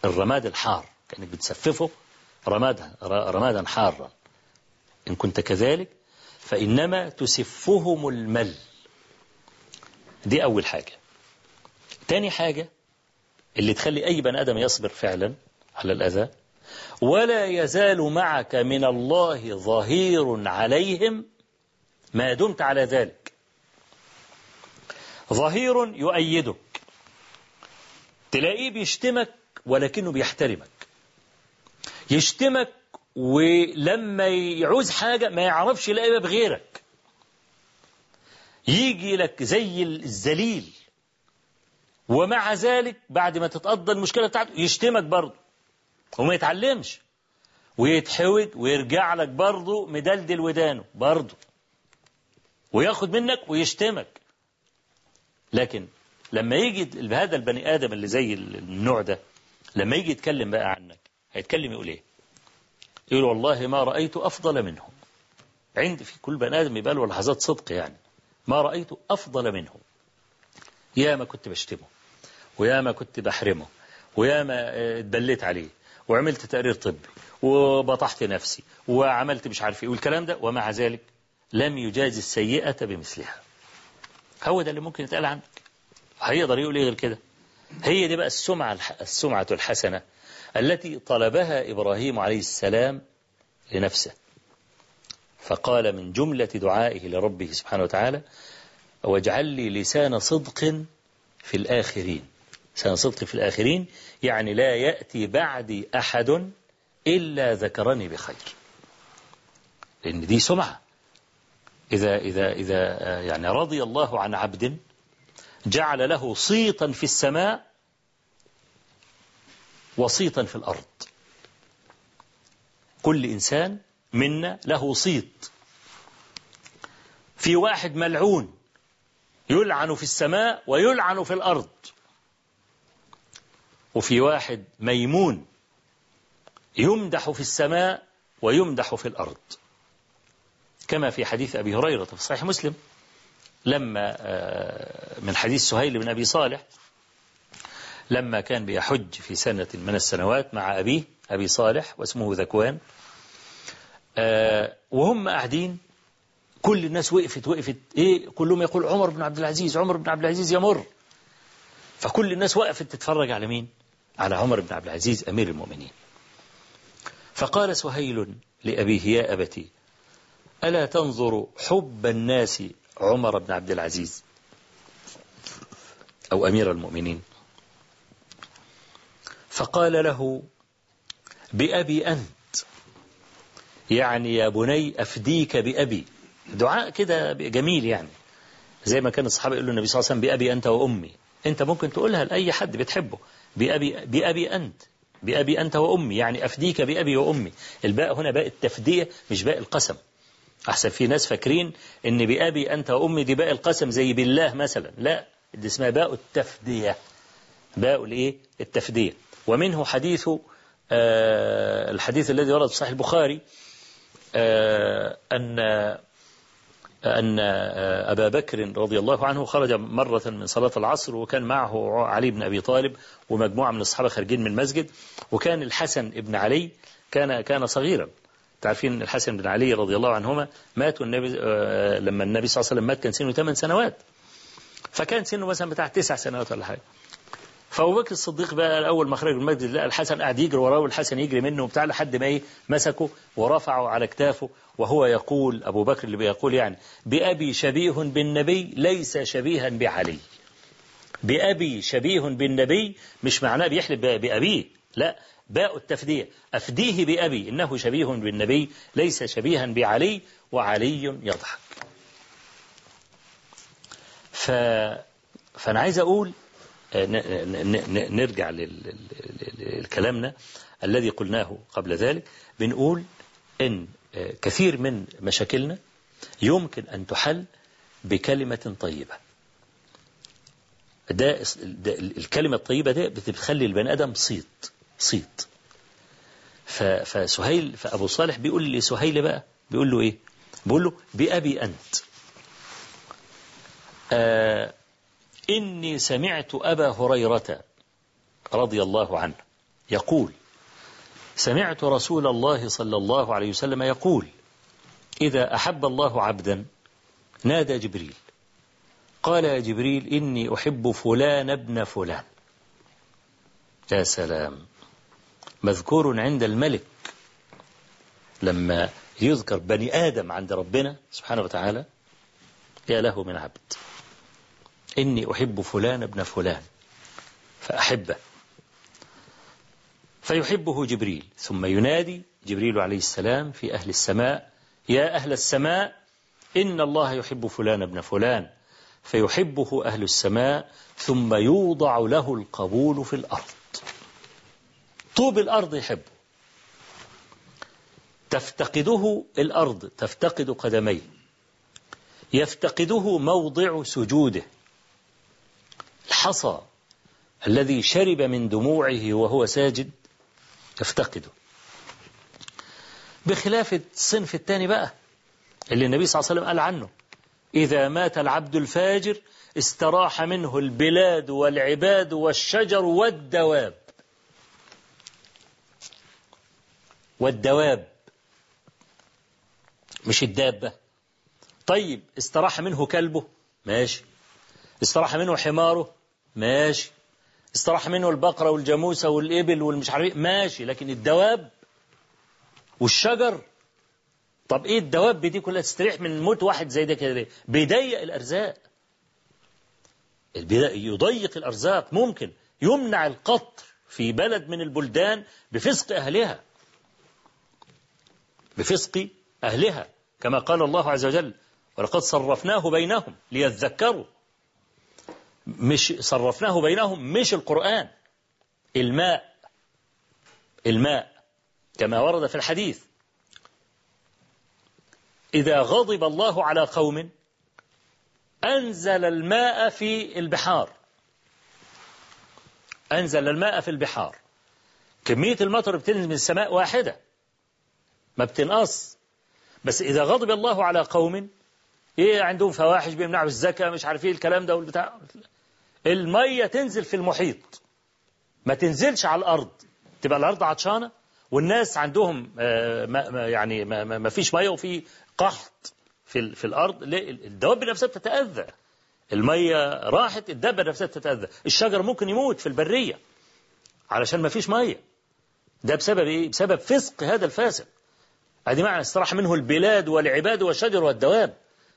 Speaker 2: الرماد الحار كأنك بتسففه رمادا رمادا حارا. إن كنت كذلك فإنما تسفهم المل. دي أول حاجة. تاني حاجة اللي تخلي أي بني آدم يصبر فعلا على الأذى. ولا يزال معك من الله ظهير عليهم. ما دمت على ذلك. ظهير يؤيدك. تلاقيه بيشتمك ولكنه بيحترمك. يشتمك ولما يعوز حاجة ما يعرفش يلاقيها بغيرك يجي لك زي الذليل ومع ذلك بعد ما تتقضى المشكلة بتاعته يشتمك برضه. وما يتعلمش. ويتحوج ويرجع لك برضه مدلدل ودانه برضه. وياخد منك ويشتمك. لكن لما يجي هذا البني آدم اللي زي النوع ده لما يجي يتكلم بقى عنك هيتكلم يقول إيه؟ يقول والله ما رأيت أفضل منهم. عندي في كل بني آدم يبقى له لحظات صدق يعني. ما رأيت أفضل منهم. يا ما كنت بشتمه. ويا ما كنت بحرمه ويا ما اتبليت عليه وعملت تقرير طبي وبطحت نفسي وعملت مش عارف إيه والكلام ده ومع ذلك لم يجاز السيئة بمثلها. هو ده اللي ممكن يتقال عنك. هيقدر يقول إيه غير كده؟ هي دي بقى السمعة السمعة الحسنة التي طلبها إبراهيم عليه السلام لنفسه. فقال من جملة دعائه لربه سبحانه وتعالى واجعل لي لسان صدق في الآخرين لسان صدق في الآخرين. يعني لا يأتي بعدي أحد إلا ذكرني بخير. لأن دي سمعة. إذا, إذا, إذا يعني رضي الله عن عبد جعل له صيتا في السماء وصيتا في الأرض. كل إنسان منا له صيت. في واحد ملعون يلعن في السماء ويلعن في الأرض. وفي واحد ميمون يمدح في السماء ويمدح في الأرض. كما في حديث أبي هريرة في صحيح مسلم لما من حديث سهيل بن أبي صالح لما كان بيحج في سنة من السنوات مع أبيه أبي صالح واسمه ذكوان وهم قاعدين كل الناس وقفت وقفت إيه كلهم يقول عمر بن عبد العزيز عمر بن عبد العزيز يمر. فكل الناس وقفت تتفرج على مين؟ على عمر بن عبد العزيز أمير المؤمنين. فقال سهيل لأبيه يا أبتي ألا تنظر حب الناس عمر بن عبد العزيز أو أمير المؤمنين؟ فقال له بأبي أنت. يعني يا بني أفديك بأبي. دعاء كده جميل يعني. زي ما كان الصحابة يقولوا النبي صلى الله عليه وسلم بأبي أنت وأمي. أنت ممكن تقولها لأي حد بتحبه. بأبي, بأبي أنت بأبي أنت وأمي يعني أفديك بأبي وأمي. الباء هنا باء التفدية مش باء القسم. أحسن في ناس فاكرين إن بأبي أنت وأمي دي باء القسم زي بالله مثلا. لا دي اسمها باء التفدية. باء الإيه؟ التفدية. ومنه حديث آه الحديث الذي ورد في صحيح البخاري آه أن أن أبا بكر رضي الله عنه خرج مرة من صلاة العصر وكان معه علي بن أبي طالب ومجموعة من الصحابة خارجين من المسجد. وكان الحسن بن علي كان كان صغيرا. تعرفين الحسن بن علي رضي الله عنهما مات النبي لما النبي صلى الله عليه وسلم مات كان سنه 8 سنوات. فكان سنه مثلا بتاع تسع سنوات ولا حاجة. فأبو بكر الصديق بقى اول ما خرج من المسجد لقى الحسن قاعد يجري وراه والحسن يجري منه وبتاع لحد ما إيه؟ مسكه ورفعه على كتافه وهو يقول أبو بكر اللي بيقول يعني بأبي شبيه بالنبي ليس شبيها بعلي. بأبي شبيه بالنبي مش معناه بيحلف بأبيه لا باء التفدية. أفديه بأبي إنه شبيه بالنبي ليس شبيها بعلي وعلي يضحك. ف فأنا عايز أقول نرجع لكلامنا الذي قلناه قبل ذلك. بنقول إن كثير من مشاكلنا يمكن أن تحل بكلمة طيبة. ده الكلمة الطيبة دي بتخلي البني آدم صيت صيت. فسهيل فأبو صالح بيقول لسهيل بقى بيقول له إيه؟ بيقول له بأبي أنت. آه إني سمعت أبا هريرة رضي الله عنه يقول سمعت رسول الله صلى الله عليه وسلم يقول إذا أحب الله عبدا نادى جبريل. قال يا جبريل إني أحب فلان ابن فلان. يا سلام مذكور عند الملك لما يذكر بني آدم عند ربنا سبحانه وتعالى يا له من عبد. إني أحب فلان ابن فلان فأحبه. فيحبه جبريل ثم ينادي جبريل عليه السلام في أهل السماء يا أهل السماء إن الله يحب فلان ابن فلان فيحبه أهل السماء ثم يوضع له القبول في الأرض. طوب الأرض يحبه. تفتقده الأرض تفتقد قدميه. يفتقده موضع سجوده. الحصى الذي شرب من دموعه وهو ساجد يفتقده. بخلاف الصنف الثاني بقى اللي النبي صلى الله عليه وسلم قال عنه إذا مات العبد الفاجر استراح منه البلاد والعباد والشجر والدواب. والدواب مش الدابة. طيب استراح منه كلبه ماشي. استراح منه حماره ماشي. استراح منه البقرة والجاموسة والإبل والمش عارف إيه، ماشي. لكن الدواب والشجر. طب إيه الدواب؟ دي كلها تستريح من موت واحد زي ده كده ليه؟ بيضيق الأرزاق. يضيق الأرزاق. ممكن يمنع القطر في بلد من البلدان بفسق أهلها. بفسق أهلها. كما قال الله عز وجل ولقد صرفناه بينهم ليذكروا مش صرفناه بينهم مش القرآن. الماء الماء كما ورد في الحديث. إذا غضب الله على قوم أنزل الماء في البحار. أنزل الماء في البحار. كمية المطر بتنزل من السماء واحدة ما بتنقص. بس إذا غضب الله على قوم إيه عندهم فواحش بيمنعوا الزكاة مش عارف إيه الكلام ده والبتاع. المية تنزل في المحيط. ما تنزلش على الأرض. تبقى الأرض عطشانة والناس عندهم آه، يعني ما فيش مية وفي قحط في في الأرض. الدواب نفسها بتتأذى. المية راحت الدابة نفسها بتتأذى. الشجر ممكن يموت في البرية علشان ما فيش مية. ده بسبب إيه؟ بسبب فسق هذا الفاسق أدي معنى استراح منه البلاد والعباد والشجر والدواب.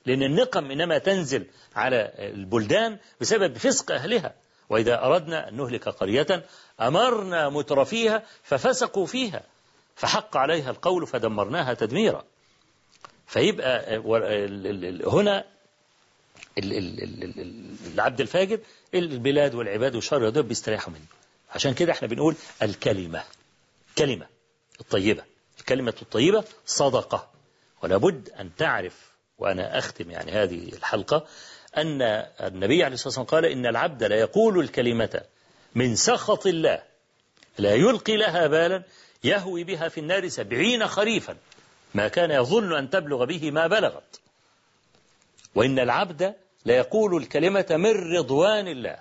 Speaker 2: لأن النقم إنما تنزل على البلدان بسبب فسق أهلها. وإذا أردنا أن نهلك قرية أمرنا مترفيها ففسقوا فيها فحق عليها القول فدمرناها تدميرا. فيبقى هنا العبد الفاجر البلاد والعباد والشر دول بيستريحوا منه. عشان كده إحنا بنقول الكلمة كلمة الطيبة. الكلمة الطيبة صدقة. ولابد أن تعرف وأنا أختم يعني هذه الحلقة أن النبي عليه الصلاة والسلام قال إن العبد لا يقول الكلمة من سخط الله لا يلقي لها بالا يهوي بها في النار سبعين خريفا. ما كان يظن أن تبلغ به ما بلغت. وإن العبد ليقول الكلمة من رضوان الله.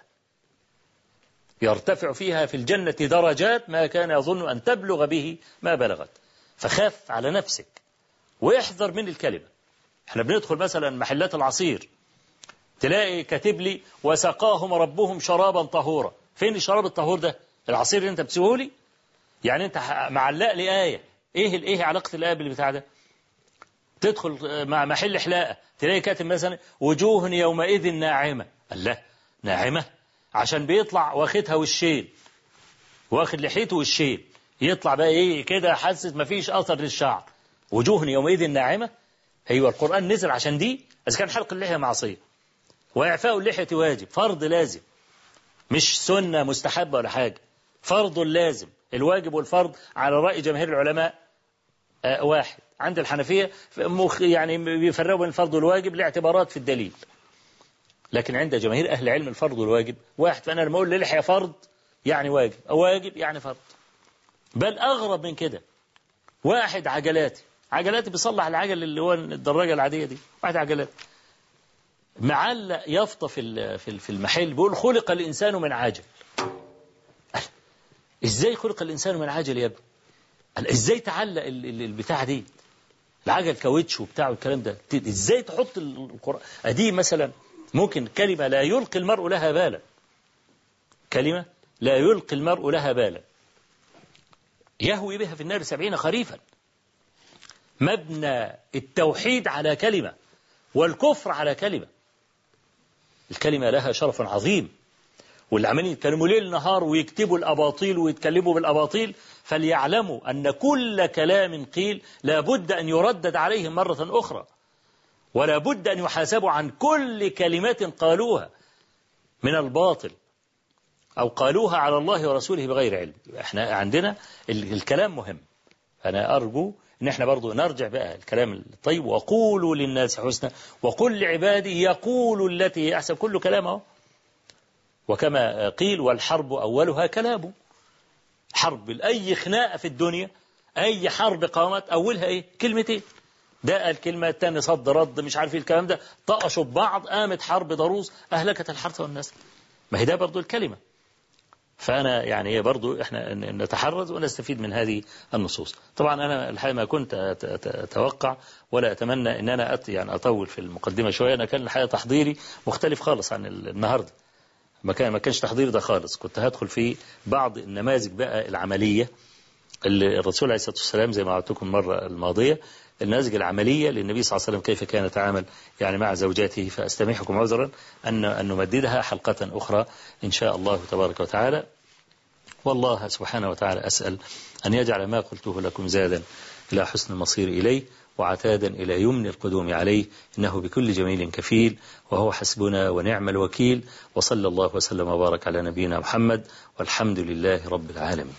Speaker 2: يرتفع فيها في الجنة درجات ما كان يظن أن تبلغ به ما بلغت. فخاف على نفسك واحذر من الكلمة. إحنا بندخل مثلا محلات العصير تلاقي كاتب لي وسقاهم ربهم شرابا طهورا. فين الشراب الطهور ده؟ العصير اللي أنت بتسويه لي؟ يعني أنت معلق لي آية. إيه علاقة الآية بالبتاع ده؟ تدخل مع محل حلاقة تلاقي كاتب مثلا وجوه يومئذ ناعمة. الله ناعمة. عشان بيطلع واخدها والشيل واخد لحيته والشيل يطلع بقى إيه كده حاسس مفيش أثر للشعر. وجوه يومئذ ناعمة. أيوه القرآن نزل عشان دي إذا كان حلق اللحية معصية. وإعفاء اللحية واجب فرض لازم. مش سنة مستحبة ولا حاجة. فرض لازم. الواجب والفرض على رأي جماهير العلماء آه، واحد. عند الحنفية يعني بيفرقوا بين الفرض والواجب لاعتبارات في الدليل. لكن عند جماهير أهل العلم الفرض والواجب. واحد فأنا لما أقول للحية فرض يعني واجب. أو واجب يعني فرض. بل أغرب من كده. واحد عجلاتي. عجلاتي بيصلح العجل اللي هو الدراجة العادية دي. واحد عجلات. معلق يافطة في في المحل بيقول خلق الإنسان من عجل إزاي خلق الإنسان من عجل يا ابني؟ إزاي تعلق البتاع دي؟ العجل كاوتش وبتاع والكلام ده. إزاي تحط القرآن؟ أدي مثلا ممكن كلمة لا يلقي المرء لها بالا. كلمة لا يلقي المرء لها بالا. يهوي بها في النار سبعين خريفا. مبنى التوحيد على كلمة والكفر على كلمة. الكلمة لها شرف عظيم. واللي عمالين يتكلموا ليل نهار ويكتبوا الأباطيل ويتكلموا بالأباطيل فليعلموا أن كل كلام قيل لابد أن يردد عليهم مرة أخرى ولا بد أن يحاسبوا عن كل كلمات قالوها من الباطل أو قالوها على الله ورسوله بغير علم. إحنا عندنا الكلام مهم. أنا أرجو ان إحنا برضو نرجع بقى الكلام الطيب وقولوا للناس حسنا وقل لعبادي يقولوا التي هي أحسن. كل كلامه وكما قيل والحرب أولها كلام حرب أي خناقة في الدنيا أي حرب قامت أولها إيه؟ كلمتين. ده الكلمة الثانية صد رد مش عارف إيه الكلام ده. طقشوا ببعض قامت حرب ضروس أهلكت الحرث والنسل. ما هي ده برضو الكلمة. فأنا يعني برضو إحنا نتحرز ونستفيد من هذه النصوص. طبعا أنا الحقيقة ما كنت أتوقع ولا أتمنى أن أنا أت يعني أطول في المقدمة شوية. أنا كان الحقيقة تحضيري مختلف خالص عن النهاردة. ما كان ما كانش تحضير ده خالص. كنت هدخل في بعض النماذج بقى العملية اللي الرسول عليه الصلاة والسلام زي ما عودتكم المرة الماضية النماذج العملية للنبي صلى الله عليه وسلم كيف كان يتعامل يعني مع زوجاته. فأستميحكم عذرا أن أن نمددها حلقة أخرى إن شاء الله تبارك وتعالى. والله سبحانه وتعالى أسأل أن يجعل ما قلته لكم زادا إلى حسن المصير إليه وعتادا إلى يمن القدوم عليه. إنه بكل جميل كفيل وهو حسبنا ونعم الوكيل. وصلى الله وسلم وبارك على نبينا محمد والحمد لله رب العالمين.